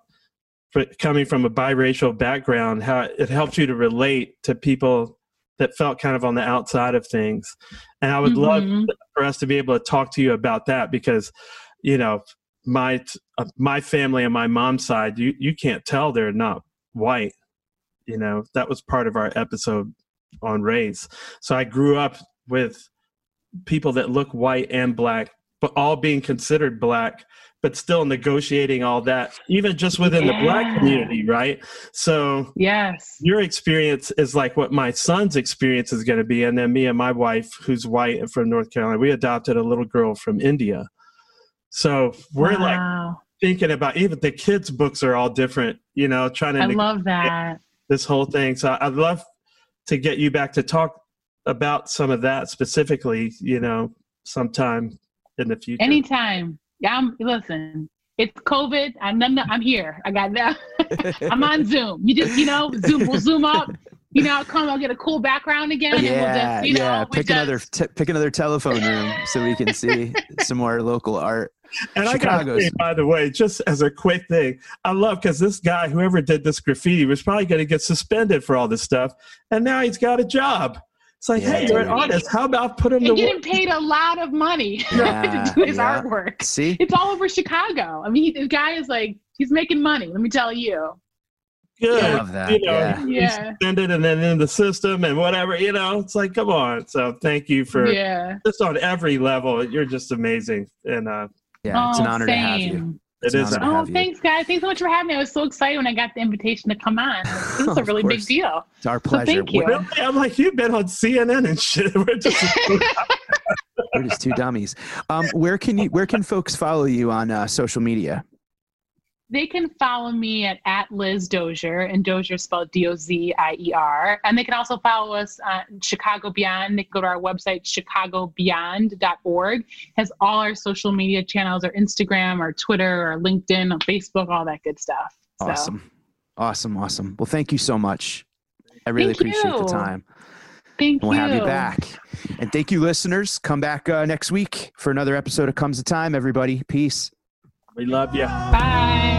fr- coming from a biracial background, how it helped you to relate to people that felt kind of on the outside of things. And I would love Mhm. for us to be able to talk to you about that because, you know, my uh, my family on my mom's side, you you can't tell they're not white. You know, that was part of our episode on race. So I grew up with people that look white and black, but all being considered black, but still negotiating all that, even just within the black community, right? So yes your experience is like what my son's experience is going to be. And then me and my wife, who's white and from North Carolina, we adopted a little girl from India. So we're like thinking about even the kids' books are all different, you know, trying to i love that this whole thing. So I'd love to get you back to talk about some of that specifically, you know, sometime in the future. Anytime. Yeah, I'm listen. It's COVID. I'm I'm, I'm here. I got that. I'm on Zoom. You just you know Zoom. We'll zoom up. You know, I'll come. I'll get a cool background again, and we'll yeah, just you know yeah. we Pick just- another t- pick another telephone room so we can see some more local art. and I got Chicago's- say, by the way, just as a quick thing, I love because this guy, whoever did this graffiti, was probably going to get suspended for all this stuff, and now he's got a job. It's like, Yeah, hey, you're an artist. How about put him to and getting work? paid a lot of money Yeah, to do his yeah. artwork. See, It's all over Chicago. I mean, he, the guy is like he's making money. Let me tell you. Good. I love that. You know, yeah. he's Yeah. suspended and then in the system and whatever. You know, it's like, come on. So thank you for yeah. just on every level. You're just amazing, and uh, Yeah, it's an Oh, honor to have you. Same. It's it an is. honor to Oh, have you. thanks, guys. Thanks so much for having me. I was so excited when I got the invitation to come on. This is a Of really big deal. It's our So pleasure. thank you. Really? I'm like, you've been on CNN and shit. We're just We're just two dummies. Um, where can you? Where can folks follow you on uh, social media? They can follow me at, at Liz Dozier, and Dozier spelled D O Z I E R. And they can also follow us on Chicago Beyond. They can go to our website, chicagobeyond.org. has all our social media channels, our Instagram, our Twitter, our LinkedIn, our Facebook, all that good stuff. So, Awesome, awesome, awesome. Well, thank you so much. I really Thank appreciate the time. Thank you. We'll you. have you back. And thank you, listeners. Come back uh, next week for another episode of Comes a Time. Everybody, peace. we love you. Bye.